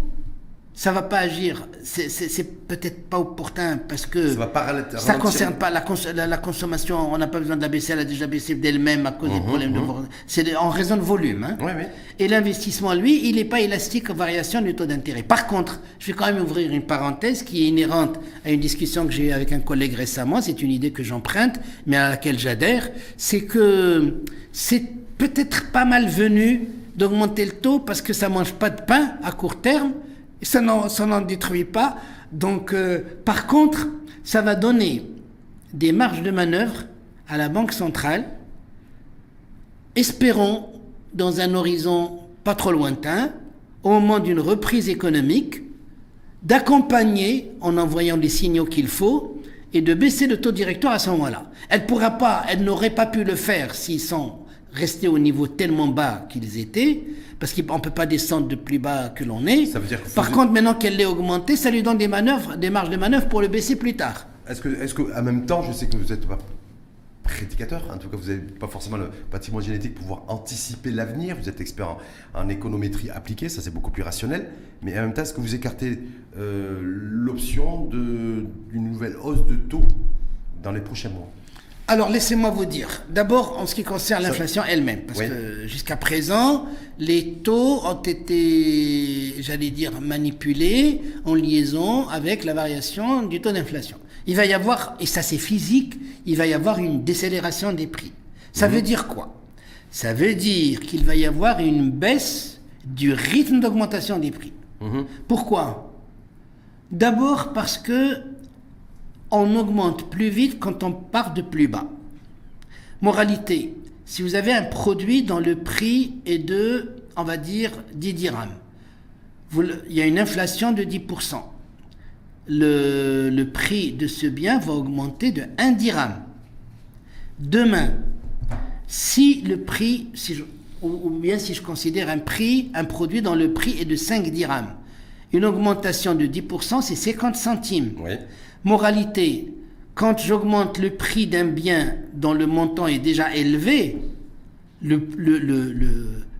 Speaker 2: ça va pas agir. C'est peut-être pas opportun parce que ça, ne concerne pas la, la, consommation. On n'a pas besoin de la baisser, elle a déjà baissé d'elle-même à cause des mhm, problèmes de. Mhm. C'est en raison de volume. Hein. Et l'investissement, lui, il n'est pas élastique aux variations du taux d'intérêt. Par contre, je vais quand même ouvrir une parenthèse qui est inhérente à une discussion que j'ai eue avec un collègue récemment. C'est une idée que j'emprunte, mais à laquelle j'adhère. C'est que c'est peut-être pas mal venu d'augmenter le taux parce que ça mange pas de pain à court terme ça n'en détruit pas. Donc, euh, par contre, ça va donner des marges de manœuvre à la Banque centrale. Espérons, dans un horizon pas trop lointain, au moment d'une reprise économique, d'accompagner en envoyant les signaux qu'il faut et de baisser le taux directeur à ce moment-là. Elle pourra pas, elle n'aurait pas pu le faire s'ils sont restés au niveau tellement bas qu'ils étaient, parce qu'on ne peut pas descendre de plus bas que l'on est. Par contre, maintenant qu'elle l'est augmentée, ça lui donne des manœuvres, des marges de manœuvre pour le baisser plus tard.
Speaker 1: Est-ce que, est-ce que, en même temps, je sais que vous n'êtes pas prédicateur, en tout cas vous n'avez pas forcément le patrimoine génétique pour pouvoir anticiper l'avenir, vous êtes expert en, économétrie appliquée, ça c'est beaucoup plus rationnel, mais en même temps est-ce que vous écartez euh, l'option d'une nouvelle hausse de taux dans les prochains mois?
Speaker 2: Alors, laissez-moi vous dire. D'abord, en ce qui concerne l'inflation elle-même, parce que jusqu'à présent, les taux ont été, j'allais dire, manipulés en liaison avec la variation du taux d'inflation. Il va y avoir, et ça c'est physique, il va y avoir une décélération des prix. Ça mhm. veut dire quoi? Ça veut dire qu'il va y avoir une baisse du rythme d'augmentation des prix. Mhm. Pourquoi? D'abord parce que on augmente plus vite quand on part de plus bas. Moralité, si vous avez un produit dont le prix est de, on va dire, 10 dirhams, il y a une inflation de 10%. Le, prix de ce bien va augmenter de 1 dirham. Demain, si le prix, ou, bien si je considère un un produit dont le prix est de 5 dirhams, une augmentation de 10%, c'est 50 centimes. Moralité, quand j'augmente le prix d'un bien dont le montant est déjà élevé, le, le,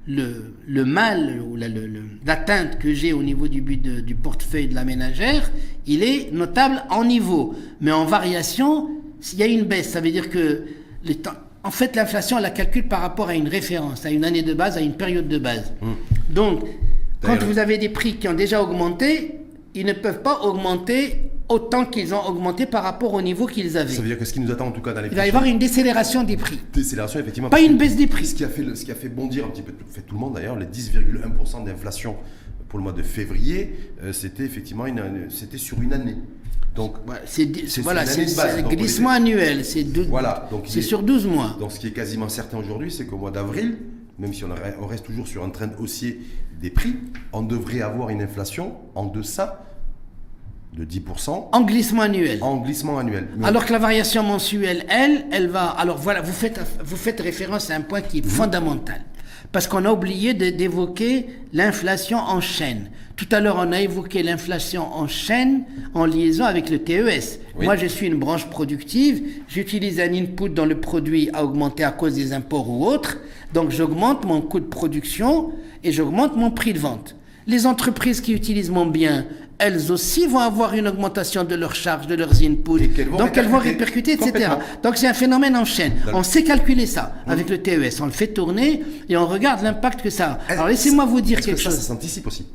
Speaker 2: le, le mal ou l'atteinte que j'ai au niveau du, but du portefeuille de la ménagère, il est notable en niveau. Mais en variation, s'il y a une baisse, ça veut dire que les temps, en fait, l'inflation, elle la calcule par rapport à une référence, à une année de base, à une période de base. Mmh. Donc, quand vous avez des prix qui ont déjà augmenté, ils ne peuvent pas augmenter autant qu'ils ont augmenté par rapport au niveau qu'ils avaient.
Speaker 1: Ça veut dire que ce qui nous attend en tout cas dans les
Speaker 2: Il va y avoir une décélération des prix.
Speaker 1: Décélération, effectivement.
Speaker 2: Pas une baisse des prix.
Speaker 1: Ce qui a fait, ce qui a fait bondir un petit peu fait tout le monde d'ailleurs, les 10,1% d'inflation pour le mois de février, euh, c'était effectivement une, c'était sur une année.
Speaker 2: Donc, c'est voilà, un glissement annuel, c'est voilà, c'est sur 12 mois.
Speaker 1: Donc, ce qui est quasiment certain aujourd'hui, c'est qu'au mois d'avril, même si on, reste toujours sur un train haussier des prix, on devrait avoir une inflation en deçà de 10%.
Speaker 2: En glissement annuel.
Speaker 1: En glissement annuel.
Speaker 2: alors que la variation mensuelle, elle, elle va. Alors voilà, vous faites, vous faites référence à un point qui est mhm. fondamental. Parce qu'on a oublié d'évoquer l'inflation en chaîne. Tout à l'heure, on a évoqué l'inflation en chaîne en liaison avec le TES. Moi, je suis une branche productive. J'utilise un input dont le produit a augmenté à cause des imports ou autres. Donc, j'augmente mon coût de production et j'augmente mon prix de vente. Les entreprises qui utilisent mon bien, elles aussi vont avoir une augmentation de leurs charges, de leurs inputs. Donc elles vont répercuter, etc. Donc c'est un phénomène en chaîne. On sait calculer ça avec le TES. On le fait tourner et on regarde l'impact que ça a. Alors laissez-moi vous dire quelque chose. Ça
Speaker 1: s'anticipe aussi.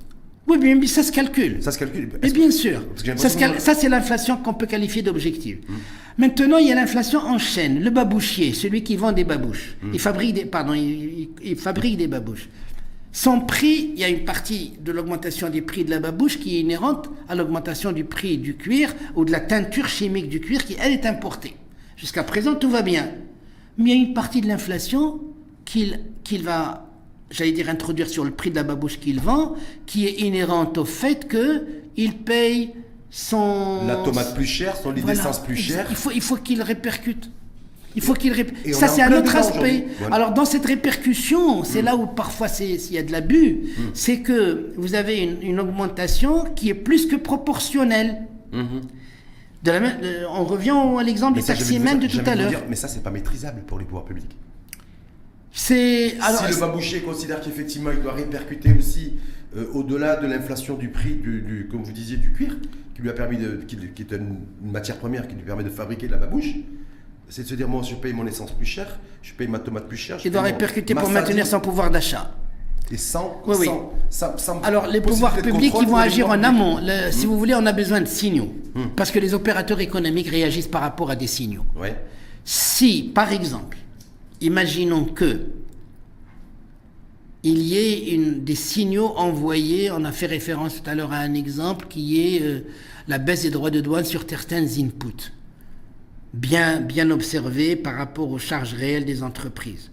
Speaker 2: Oui, bien, ça se calcule.
Speaker 1: Ça se calcule.
Speaker 2: Mais bien sûr. Ça, ça c'est l'inflation qu'on peut qualifier d'objective. Hmm. Maintenant, il y a l'inflation en chaîne. Le babouchier, celui qui vend des babouches. Hmm. Il fabrique des, pardon, il fabrique des babouches. Son prix, il y a une partie de l'augmentation des prix de la babouche qui est inhérente à l'augmentation du prix du cuir ou de la teinture chimique du cuir qui, elle, est importée. Jusqu'à présent, tout va bien. Mais il y a une partie de l'inflation qu'il va, j'allais dire, introduire sur le prix de la babouche qu'il vend, qui est inhérente au fait qu'il paye son...
Speaker 1: La tomate plus chère, son lit d'essence plus.
Speaker 2: Il faut, il faut qu'il répercute. Il faut qu'il Ça, c'est un autre aspect. Alors, dans cette répercussion, c'est mm. là où parfois s'il y a de l'abus, mm. c'est que vous avez une, augmentation qui est plus que proportionnelle. Mm-hmm. De la on revient à l'exemple du taximène de tout à l'heure.
Speaker 1: Mais ça, c'est pas maîtrisable pour les pouvoirs publics.
Speaker 2: C'est
Speaker 1: si le baboucher considère qu'effectivement il doit répercuter aussi euh, au-delà de l'inflation du prix du, comme vous disiez, du cuir, qui lui a permis de, qui, qui est une matière première qui lui permet de fabriquer de la babouche c'est de se dire, moi, je paye mon essence plus cher, je paye ma tomate plus cher.
Speaker 2: Il doit répercuter pour maintenir son pouvoir d'achat.
Speaker 1: Et sans,
Speaker 2: oui, Alors, les pouvoirs publics, ils vont agir en amont. Si hmm. vous voulez, on a besoin de signaux. Hmm. Parce que les opérateurs économiques réagissent par rapport à des signaux. Si, par exemple, imaginons que il y ait une, des signaux envoyés, on a fait référence tout à l'heure à un exemple qui est euh, la baisse des droits de douane sur certains inputs bien, bien observé par rapport aux charges réelles des entreprises.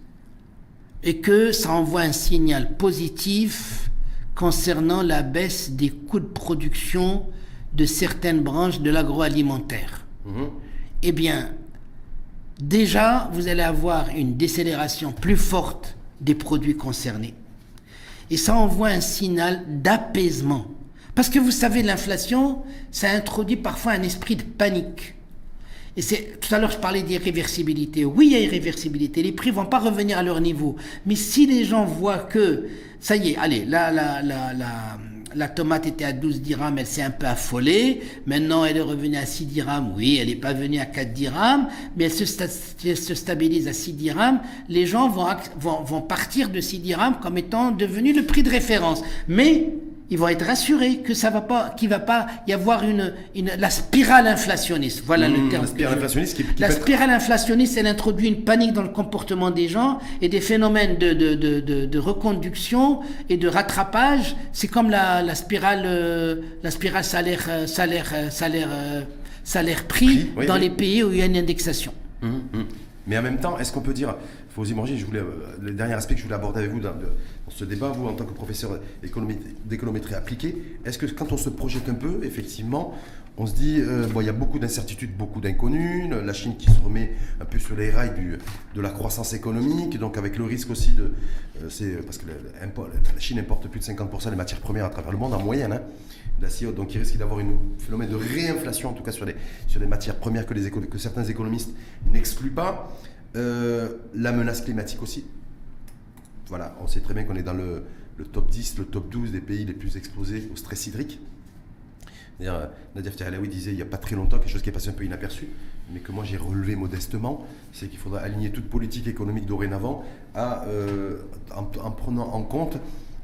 Speaker 2: Et que ça envoie un signal positif concernant la baisse des coûts de production de certaines branches de l'agroalimentaire. Mhm. Eh bien, déjà, vous allez avoir une décélération plus forte des produits concernés. Et ça envoie un signal d'apaisement. Parce que vous savez, l'inflation, ça introduit parfois un esprit de panique. Et c'est tout à l'heure je parlais d'irréversibilité. Oui, il y a irréversibilité. Les prix vont pas revenir à leur niveau. Mais si les gens voient que ça y est, allez, la, la, la, la, la tomate était à 12 dirhams, elle s'est un peu affolée. Maintenant, elle est revenue à 6 dirhams. Oui, elle n'est pas venue à 4 dirhams, mais elle se, se, stabilise à 6 dirhams. Les gens vont, vont, vont partir de 6 dirhams comme étant devenu le prix de référence. Mais ils vont être rassurés que ça va pas, qu'il va pas y avoir une, une la spirale inflationniste. Voilà le mmh, terme.
Speaker 1: La spirale inflationniste. Qui,
Speaker 2: la spirale inflationniste, elle introduit une panique dans le comportement des gens et des phénomènes de, de, de, de, reconduction et de rattrapage. C'est comme la, la spirale, euh, la spirale salaire, euh, salaire, euh, salaire, salaire prix, dans les pays où il y a une indexation.
Speaker 1: Mmh, mmh. Mais en même temps, est-ce qu'on peut dire, faut je voulais, le dernier aspect que je voulais aborder avec vous dans, ce débat, vous en tant que professeur d'économétrie appliquée, est-ce que quand on se projette un peu, effectivement, on se dit, euh, bon, il y a beaucoup d'incertitudes, beaucoup d'inconnus, la Chine qui se remet un peu sur les rails de la croissance économique, donc avec le risque aussi de, euh, c'est parce que la, Chine importe plus de 50% des matières premières à travers le monde en moyenne, hein, donc il risque d'avoir un phénomène de réinflation, en tout cas sur les, sur les matières premières que, que certains économistes n'excluent pas. Euh, la menace climatique aussi. Voilà, on sait très bien qu'on est dans le, top 10, le top 12 des pays les plus exposés au stress hydrique. Nadia Ftihalaoui disait il n'y a pas très longtemps quelque chose qui est passé un peu inaperçu, mais que moi j'ai relevé modestement, c'est qu'il faudra aligner toute politique économique dorénavant euh, en, prenant en compte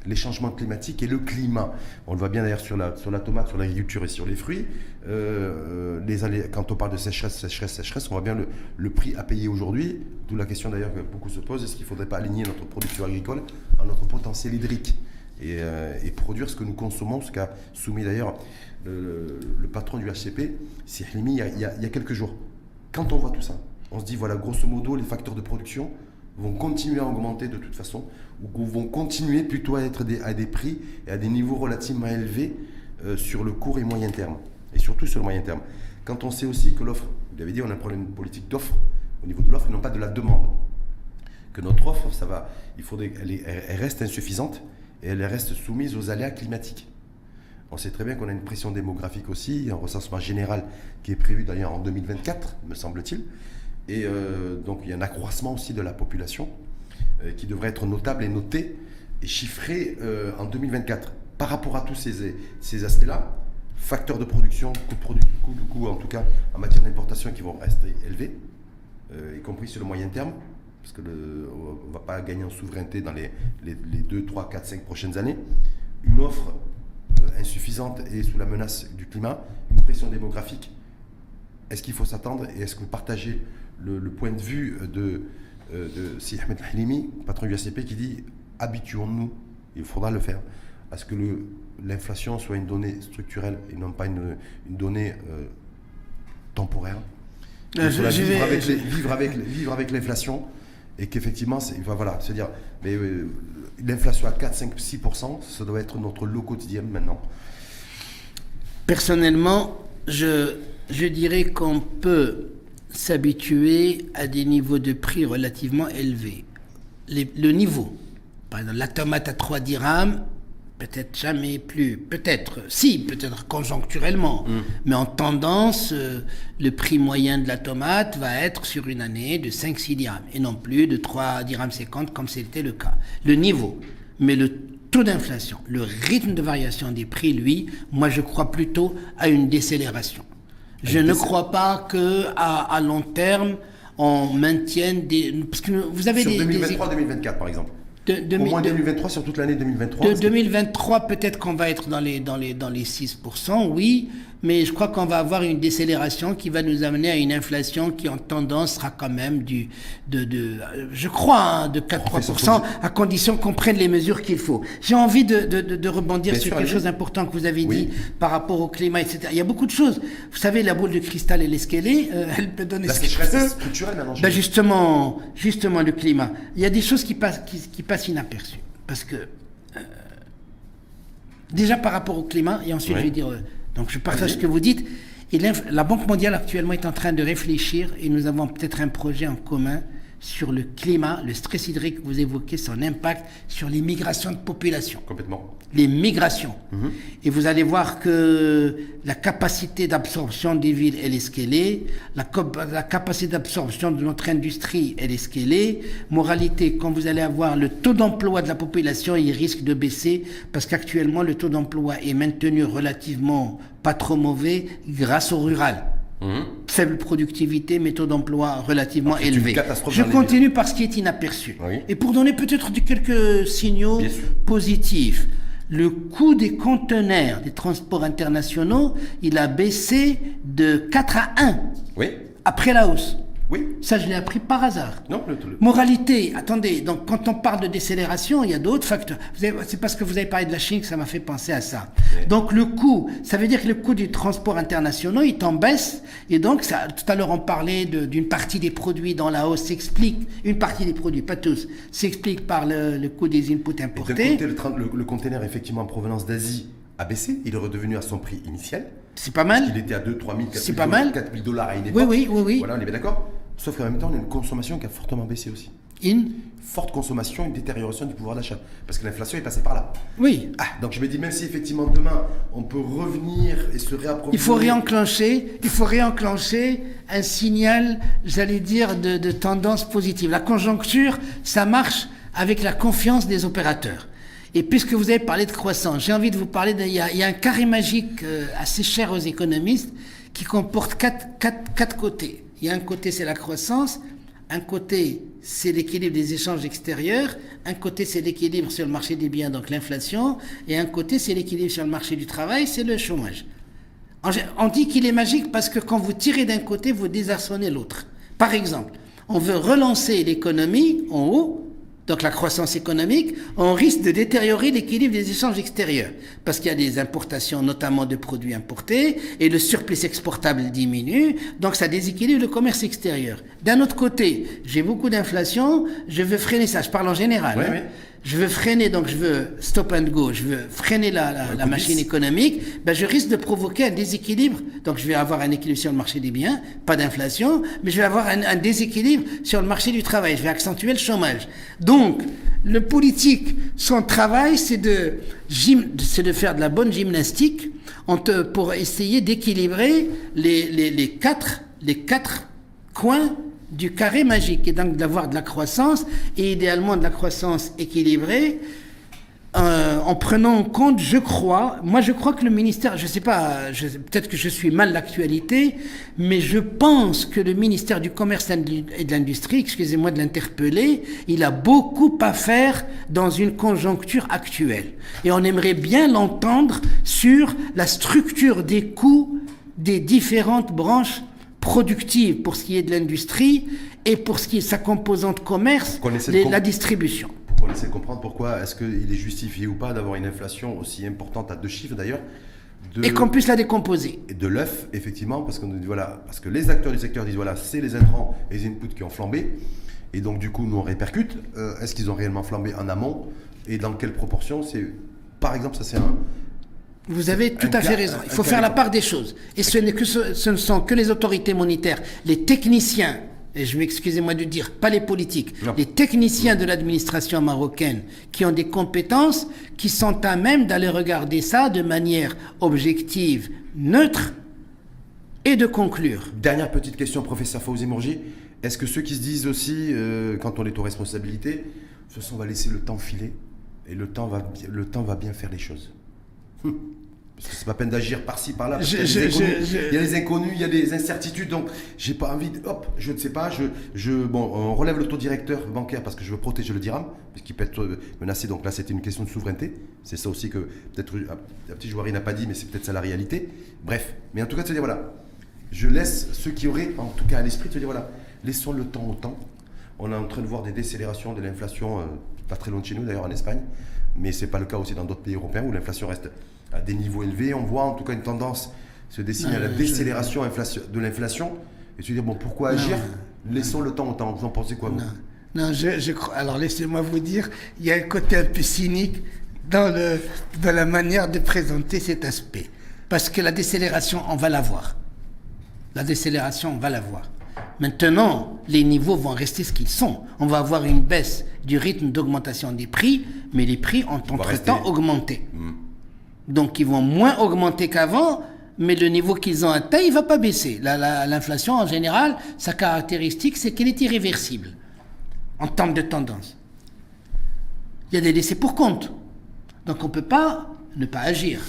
Speaker 1: les changements climatiques et le climat. On le voit bien d'ailleurs sur la, sur la tomate, sur l'agriculture et sur les fruits. Euh, les quand on parle de sécheresse, sécheresse, sécheresse, on voit bien le, le prix à payer aujourd'hui. D'où la question d'ailleurs que beaucoup se posent, est-ce qu'il ne faudrait pas aligner notre production agricole à notre potentiel hydrique et, euh, et produire ce que nous consommons, ce qu'a soumis d'ailleurs le, le, patron du HCP, c'est il, il, il y a quelques jours. Quand on voit tout ça, on se dit, voilà, grosso modo, les facteurs de production vont continuer à augmenter de toute façon, ou vont continuer plutôt à être à des prix et à des niveaux relativement élevés euh, sur le court et moyen terme, et surtout sur le moyen terme. Quand on sait aussi que l'offre, vous l'avez dit, on a un problème politique d'offre au niveau de l'offre et non pas de la demande. Que notre offre, ça va, il faudrait, elle, reste insuffisante et elle reste soumise aux aléas climatiques. On sait très bien qu'on a une pression démographique aussi, un recensement général qui est prévu d'ailleurs en 2024, me semble-t-il. Et euh, donc il y a un accroissement aussi de la population euh, qui devrait être notable et noté et chiffré euh, en 2024. Par rapport à tous ces, aspects-là, facteurs de production, coûts de production, coût, en tout cas en matière d'importation qui vont rester élevés, y compris sur le moyen terme, parce qu'on ne va pas gagner en souveraineté dans les, les, 2, 3, 4, 5 prochaines années. Une offre insuffisante et sous la menace du climat, une pression démographique. Est-ce qu'il faut s'attendre et est-ce que vous partagez le, point de vue de, euh, de Si Ahmed Halimi, patron du ACP, qui dit habituons-nous, il faudra le faire, à ce que l'inflation soit une donnée structurelle et non pas une, une donnée euh, temporaire. Euh, vivre, avec vivre, avec, vivre avec l'inflation et qu'effectivement, voilà, se dire, mais l'inflation à 4, 5, 6%, ça doit être notre lot quotidien maintenant.
Speaker 2: Personnellement, je, je dirais qu'on peut s'habituer à des niveaux de prix relativement élevés. le niveau, par exemple, la tomate à 3 dirhams, peut-être jamais plus, peut-être, si, peut-être conjoncturellement, mm. mais en tendance, euh, le prix moyen de la tomate va être sur une année de 5-6 dirhams, et non plus de 3 dirhams 50 comme c'était le cas. Le niveau, mais le taux d'inflation, le rythme de variation des prix, lui, moi je crois plutôt à une décélération. Je ne crois pas que à, long terme on maintienne des parce que vous avez
Speaker 1: sur
Speaker 2: des
Speaker 1: 2023-2024 par exemple. De, Au moins 2023 sur toute l'année 2023.
Speaker 2: De 2023 peut-être qu'on va être dans les dans les dans les 6% oui, mais je crois qu'on va avoir une décélération qui va nous amener à une inflation qui en tendance sera quand même du, de, de je crois, hein, de 4-3%, à condition qu'on prenne les mesures qu'il faut. J'ai envie de, de, de rebondir sur quelque chose d'important que vous avez dit par rapport au climat, etc. Il y a beaucoup de choses. Vous savez, la boule de cristal et l'escalier, euh, elle peut donner
Speaker 1: la ce structurelle maintenant.
Speaker 2: Ben justement, justement, le climat. Il y a des choses qui passent, qui, qui passent inaperçues. Parce que, euh, déjà par rapport au climat, et ensuite je vais dire... Euh, donc je partage ce que vous dites. Et la Banque mondiale actuellement est en train de réfléchir et nous avons peut-être un projet en commun sur le climat, le stress hydrique que vous évoquez, son impact sur les migrations de population.
Speaker 1: Complètement.
Speaker 2: Les migrations. Mhm. Et vous allez voir que la capacité d'absorption des villes, elle est ce qu'elle est. La, la capacité d'absorption de notre industrie, elle est ce qu'elle est. Moralité, quand vous allez avoir le taux d'emploi de la population, il risque de baisser parce qu'actuellement, le taux d'emploi est maintenu relativement pas trop mauvais grâce au rural. Mmh. Faible productivité, méthode d'emploi relativement élevée. Je continue par ce qui est inaperçu. Et pour donner peut-être quelques signaux positifs, le coût des conteneurs des transports internationaux, il a baissé de 4 à 1
Speaker 1: oui.
Speaker 2: après la hausse.
Speaker 1: Oui.
Speaker 2: Ça, je l'ai appris par hasard.
Speaker 1: Non,
Speaker 2: Moralité, attendez, donc quand on parle de décélération, il y a d'autres facteurs. C'est parce que vous avez parlé de la Chine que ça m'a fait penser à ça. Donc le coût, ça veut dire que le coût du transport international est en baisse. Et donc, ça, tout à l'heure, on parlait d'une partie des produits dans la hausse s'explique, une partie des produits, pas tous, s'explique par le, coût des inputs importés.
Speaker 1: Côté, le, le, container, effectivement, en provenance d'Asie, a baissé, il est redevenu à son prix initial.
Speaker 2: C'est pas mal.
Speaker 1: Il était à 2, 3 000, 4
Speaker 2: 000, pas mal.
Speaker 1: 4 000 dollars à une
Speaker 2: Oui, oui, oui, oui.
Speaker 1: Voilà, on est bien d'accord? Sauf qu'en même temps, on a une consommation qui a fortement baissé aussi.
Speaker 2: Une
Speaker 1: forte consommation, une détérioration du pouvoir d'achat. Parce que l'inflation est passée par là.
Speaker 2: Oui.
Speaker 1: Ah, donc je me dis, même si effectivement demain, on peut revenir et se réapproprier.
Speaker 2: Il faut réenclencher, il faut réenclencher un signal, j'allais dire, de, tendance positive. La conjoncture, ça marche avec la confiance des opérateurs. Et puisque vous avez parlé de croissance, j'ai envie de vous parler, il y, a un carré magique euh, assez cher aux économistes qui comporte quatre, quatre, quatre côtés. Il y a un côté, c'est la croissance. Un côté, c'est l'équilibre des échanges extérieurs, un côté, c'est l'équilibre sur le marché des biens, donc l'inflation, et un côté, c'est l'équilibre sur le marché du travail, c'est le chômage. On dit qu'il est magique parce que quand vous tirez d'un côté, vous désarçonnez l'autre. Par exemple, on veut relancer l'économie en haut, donc la croissance économique, on risque de détériorer l'équilibre des échanges extérieurs, parce qu'il y a des importations, notamment de produits importés, et le surplus exportable diminue, donc ça déséquilibre le commerce extérieur. D'un autre côté, j'ai beaucoup d'inflation, je veux freiner ça, je parle en général. Hein je veux freiner, donc je veux stop and go, je veux freiner la, la, machine économique, ben je risque de provoquer un déséquilibre. Donc je vais avoir un équilibre sur le marché des biens, pas d'inflation, mais je vais avoir un, un, déséquilibre sur le marché du travail. Je vais accentuer le chômage. Donc, le politique, son travail, c'est de, c'est de faire de la bonne gymnastique pour essayer d'équilibrer les, les, les, quatre, les quatre coins du carré magique, et donc d'avoir de la croissance, et idéalement de la croissance équilibrée, euh, en prenant en compte, je crois, moi je crois que le ministère, je sais pas, peut-être que je suis mal l'actualité, mais je pense que le ministère du Commerce et de l'Industrie, excusez-moi de l'interpeller, il a beaucoup à faire dans une conjoncture actuelle. Et on aimerait bien l'entendre sur la structure des coûts des différentes branches productive pour ce qui est de l'industrie et pour ce qui est sa composante commerce, la distribution.
Speaker 1: On essaie de comprendre pourquoi est-ce qu'il est justifié ou pas d'avoir une inflation aussi importante à deux chiffres d'ailleurs.
Speaker 2: Et qu'on puisse la décomposer.
Speaker 1: Et de l'œuf, effectivement, parce, qu'on dit, voilà, parce que les acteurs du secteur disent voilà, c'est les intrants et les inputs qui ont flambé. Et donc, du coup, nous, on répercute. Euh, est-ce qu'ils ont réellement flambé en amont Et dans quelle proportion? C'est, Par exemple, ça, c'est un,
Speaker 2: vous avez tout à fait raison. Il faut faire la part des choses. Et ce, que ce, ne sont que les autorités monétaires, les techniciens, et je m'excusez-moi de dire, pas les politiques, les techniciens de l'administration marocaine qui ont des compétences, qui sont à même d'aller regarder ça de manière objective, neutre, et de conclure.
Speaker 1: Dernière petite question, professeur Fawzi Mourgi. Est-ce que ceux qui se disent aussi, euh, quand on est aux responsabilités, façon, on va laisser le temps filer, et le temps va, le temps va bien faire les choses? Hum. Parce que c'est pas peine d'agir par-ci, par-là. Il, y a des inconnus, il y a des incertitudes. Donc, j'ai pas envie de. Hop, je ne sais pas. Je, je, bon, on relève le taux directeur bancaire parce que je veux protéger le dirham, parce qu'il peut être euh, menacé. Donc là, c'était une question de souveraineté. C'est ça aussi que peut-être la petite joueur n'a pas dit, mais c'est peut-être ça la réalité. Bref. Mais en tout cas, se dire voilà, je laisse ceux qui auraient, en tout cas à l'esprit, se dire voilà, laissons le temps au temps. On est en train de voir des décélérations de l'inflation, euh, pas très loin de chez nous d'ailleurs, en Espagne. Mais ce n'est pas le cas aussi dans d'autres pays européens où l'inflation reste à des niveaux élevés. On voit en tout cas une tendance se dessiner à la décélération de l'inflation. Et se dire, bon, pourquoi agir? Laissons le temps au temps. Vous en pensez quoi,
Speaker 2: vous? Non, je, crois. Alors, laissez-moi vous dire, il y a un côté un peu cynique dans, le, dans la manière de présenter cet aspect. Parce que la décélération, on va la voir. La décélération, on va la voir. Maintenant, les niveaux vont rester ce qu'ils sont. On va avoir une baisse du rythme d'augmentation des prix, mais les prix ont entre-temps augmenté. Hmm. Donc ils vont moins augmenter qu'avant, mais le niveau qu'ils ont atteint, il ne va pas baisser. L'inflation, en général, sa caractéristique, c'est qu'elle est irréversible en termes de tendance. Il y a des laissés pour compte. Donc on ne peut pas ne pas agir.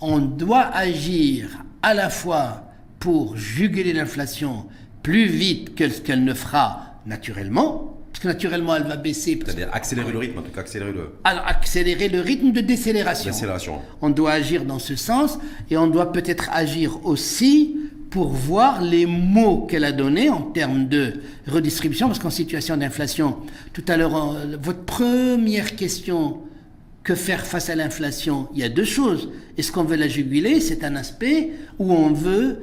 Speaker 2: On doit agir à la fois pour juguler l'inflation plus vite que ce qu'elle ne fera naturellement, parce que naturellement, elle va baisser.
Speaker 1: C'est-à-dire accélérer le rythme, en tout cas accélérer le.
Speaker 2: Alors, accélérer le rythme de décélération.
Speaker 1: Décélération.
Speaker 2: On doit agir dans ce sens et on doit peut-être agir aussi pour voir les mots qu'elle a donnés en termes de redistribution, parce qu'en situation d'inflation, tout à l'heure, votre première question, que faire face à l'inflation Il y a deux choses. Est-ce qu'on veut la juguler? C'est un aspect où on veut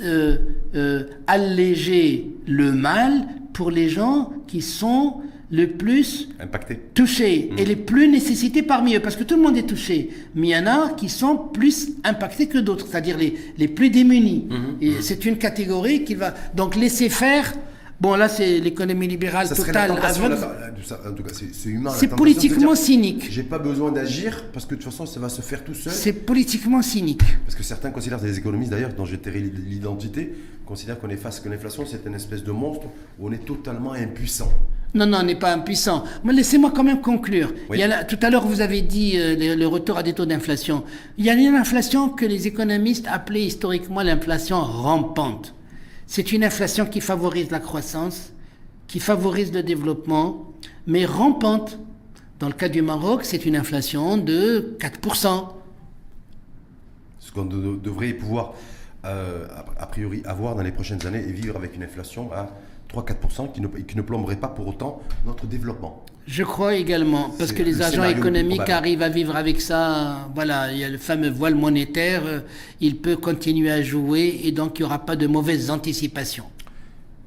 Speaker 2: euh, euh, alléger le mal pour les gens qui sont le plus touchés et mmh. les plus nécessités parmi eux, parce que tout le monde est touché, mais il y en a qui sont plus impactés que d'autres, c'est-à-dire les, les plus démunis. Mmh. Mmh. c'est une catégorie qui va donc laisser faire Bon, là, c'est l'économie libérale totale. C'est humain. C'est politiquement cynique.
Speaker 1: J'ai pas besoin d'agir parce que de toute façon, ça va se faire tout seul.
Speaker 2: C'est politiquement cynique.
Speaker 1: Parce que certains considèrent, des économistes d'ailleurs, dont j'ai l'identité, considèrent qu'on est face que l'inflation, c'est une espèce de monstre où on est totalement impuissant.
Speaker 2: Non, non, on n'est pas impuissant. Mais laissez-moi quand même conclure. Il y a tout à l'heure, vous avez dit euh, le, retour à des taux d'inflation. Il y a une inflation que les économistes appelaient historiquement l'inflation rampante. C'est une inflation qui favorise la croissance qui favorise le développement, mais rampante. Dans le cas du Maroc, c'est une inflation de 4%.
Speaker 1: Ce qu'on devrait pouvoir, euh, a priori, avoir dans les prochaines années et vivre avec une inflation à 3-4% qui ne, qui ne plomberait pas pour autant notre développement.
Speaker 2: Je crois également, parce que les agents économiques arrivent à vivre avec ça. Voilà, il y a le fameux voile monétaire, euh, il peut continuer à jouer et donc il n'y aura pas de mauvaises anticipations.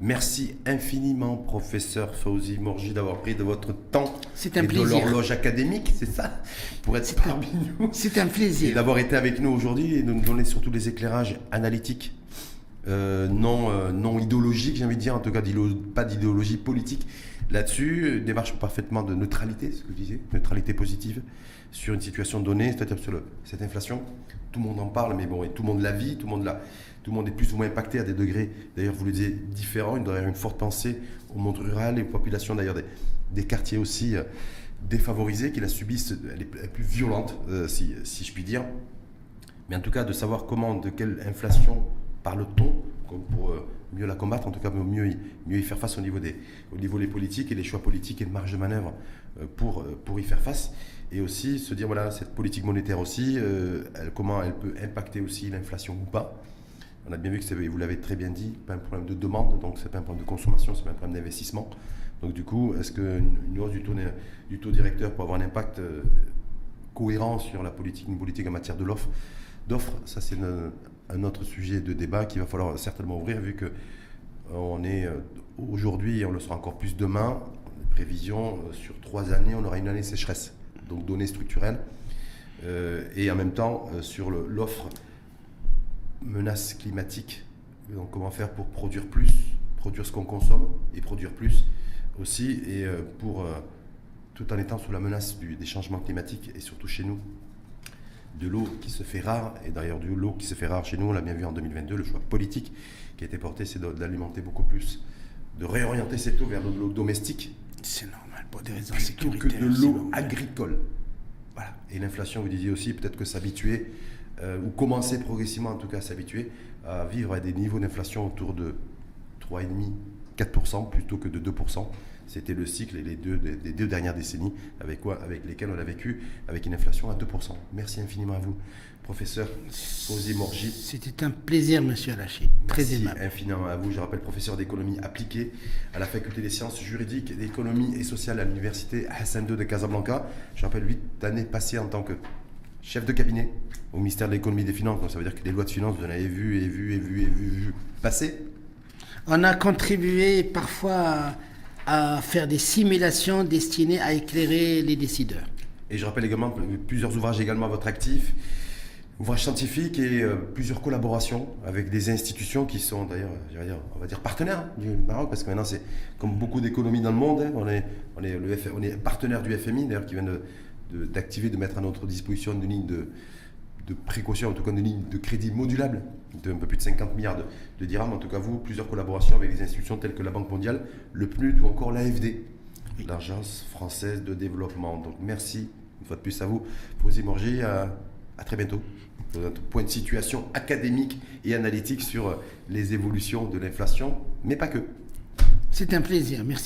Speaker 1: Merci infiniment, professeur Fauzi Morgi, d'avoir pris de votre temps
Speaker 2: c'est un et plaisir. de
Speaker 1: l'horloge académique, c'est ça Pour être parmi nous.
Speaker 2: C'est un plaisir.
Speaker 1: Et d'avoir été avec nous aujourd'hui et de nous donner surtout des éclairages analytiques, euh, non, euh, non idéologiques, j'ai envie de dire, en tout cas pas d'idéologie politique là-dessus. Démarche parfaitement de neutralité, ce que vous disiez, neutralité positive sur une situation donnée, c'est-à-dire sur cette inflation. Tout le monde en parle, mais bon, et tout le monde la vit, tout le monde est plus ou moins impacté à des degrés, d'ailleurs vous le disiez, différents. Il doit y avoir une forte pensée au monde rural et aux populations d'ailleurs des, quartiers aussi euh, défavorisés qui la subissent, elle est plus violente, euh, si, je puis dire. Mais en tout cas, de savoir comment, de quelle inflation parle-t-on pour euh, mieux la combattre, en tout cas mieux, mieux y faire face au niveau, des, au niveau des politiques et des choix politiques et de marge de manœuvre pour, pour y faire face. Et aussi se dire, voilà, cette politique monétaire aussi, elle, comment elle peut impacter aussi l'inflation ou pas. On a bien vu que vous l'avez très bien dit, pas un problème de demande, donc c'est pas un problème de consommation, c'est pas un problème d'investissement. Donc du coup, est-ce qu'une hausse du taux, du taux directeur peut avoir un impact euh, cohérent sur la politique, une politique en matière de l'offre? D'offres Ça c'est un autre sujet de débat qu'il va falloir certainement ouvrir vu que euh, on est euh, aujourd'hui et on le sera encore plus demain. Prévision sur trois années, on aura une année sécheresse, donc données structurelles. et en même temps, sur l'offre menaces climatiques. Donc comment faire pour produire plus, produire ce qu'on consomme et produire plus aussi, et euh, pour euh, tout en étant sous la menace des changements climatiques et surtout chez nous, de l'eau qui se fait rare, et d'ailleurs de l'eau qui se fait rare chez nous, on l'a bien vu en 2022, le choix politique qui a été porté, c'est d'alimenter beaucoup plus, de réorienter cette eau vers de l'eau domestique.
Speaker 2: C'est normal, pour des raisons
Speaker 1: plutôt que de l'eau agricole. Voilà. Et l'inflation, vous disiez aussi, peut-être que s'habituer euh, ou commencer progressivement en tout cas à s'habituer à vivre à des niveaux d'inflation autour de 3,5, 4% plutôt que de 2%. C'était le cycle et les deux, des deux dernières décennies avec, quoi, avec lesquelles on a vécu avec une inflation à 2%. Merci infiniment à vous, professeur Fosé Morgi.
Speaker 2: C'était un plaisir, monsieur Alachi. Très aimable.
Speaker 1: infiniment à vous. Je rappelle professeur d'économie appliquée à la faculté des sciences juridiques, d'économie et sociales à l'université Hassan II de Casablanca. Je rappelle 8 années passées en tant que chef de cabinet au ministère de l'économie et des finances. Donc ça veut dire que les lois de finances, vous en avez vu et vu et vu et vu, vu passer.
Speaker 2: On a contribué parfois à, faire des simulations destinées à éclairer les décideurs.
Speaker 1: Et je rappelle également plusieurs ouvrages également à votre actif, ouvrages scientifiques et euh, plusieurs collaborations avec des institutions qui sont d'ailleurs, on va dire partenaires du Maroc, parce que maintenant c'est comme beaucoup d'économies dans le monde, hein, on, est, on, est le on est partenaire du FMI d'ailleurs qui vient de d'activer, de, mettre à notre disposition une ligne de, de précaution, en tout cas une ligne de crédit modulable de un peu plus de 50 milliards de, dirhams. En tout cas, vous, plusieurs collaborations avec des institutions telles que la Banque mondiale, le PNUD ou encore l'AFD, l'Agence française de développement. Donc merci une fois de plus à vous, Fosy Morgi. À, à très bientôt pour notre point de situation académique et analytique sur les évolutions de l'inflation, mais pas que.
Speaker 2: C'est un plaisir. Merci.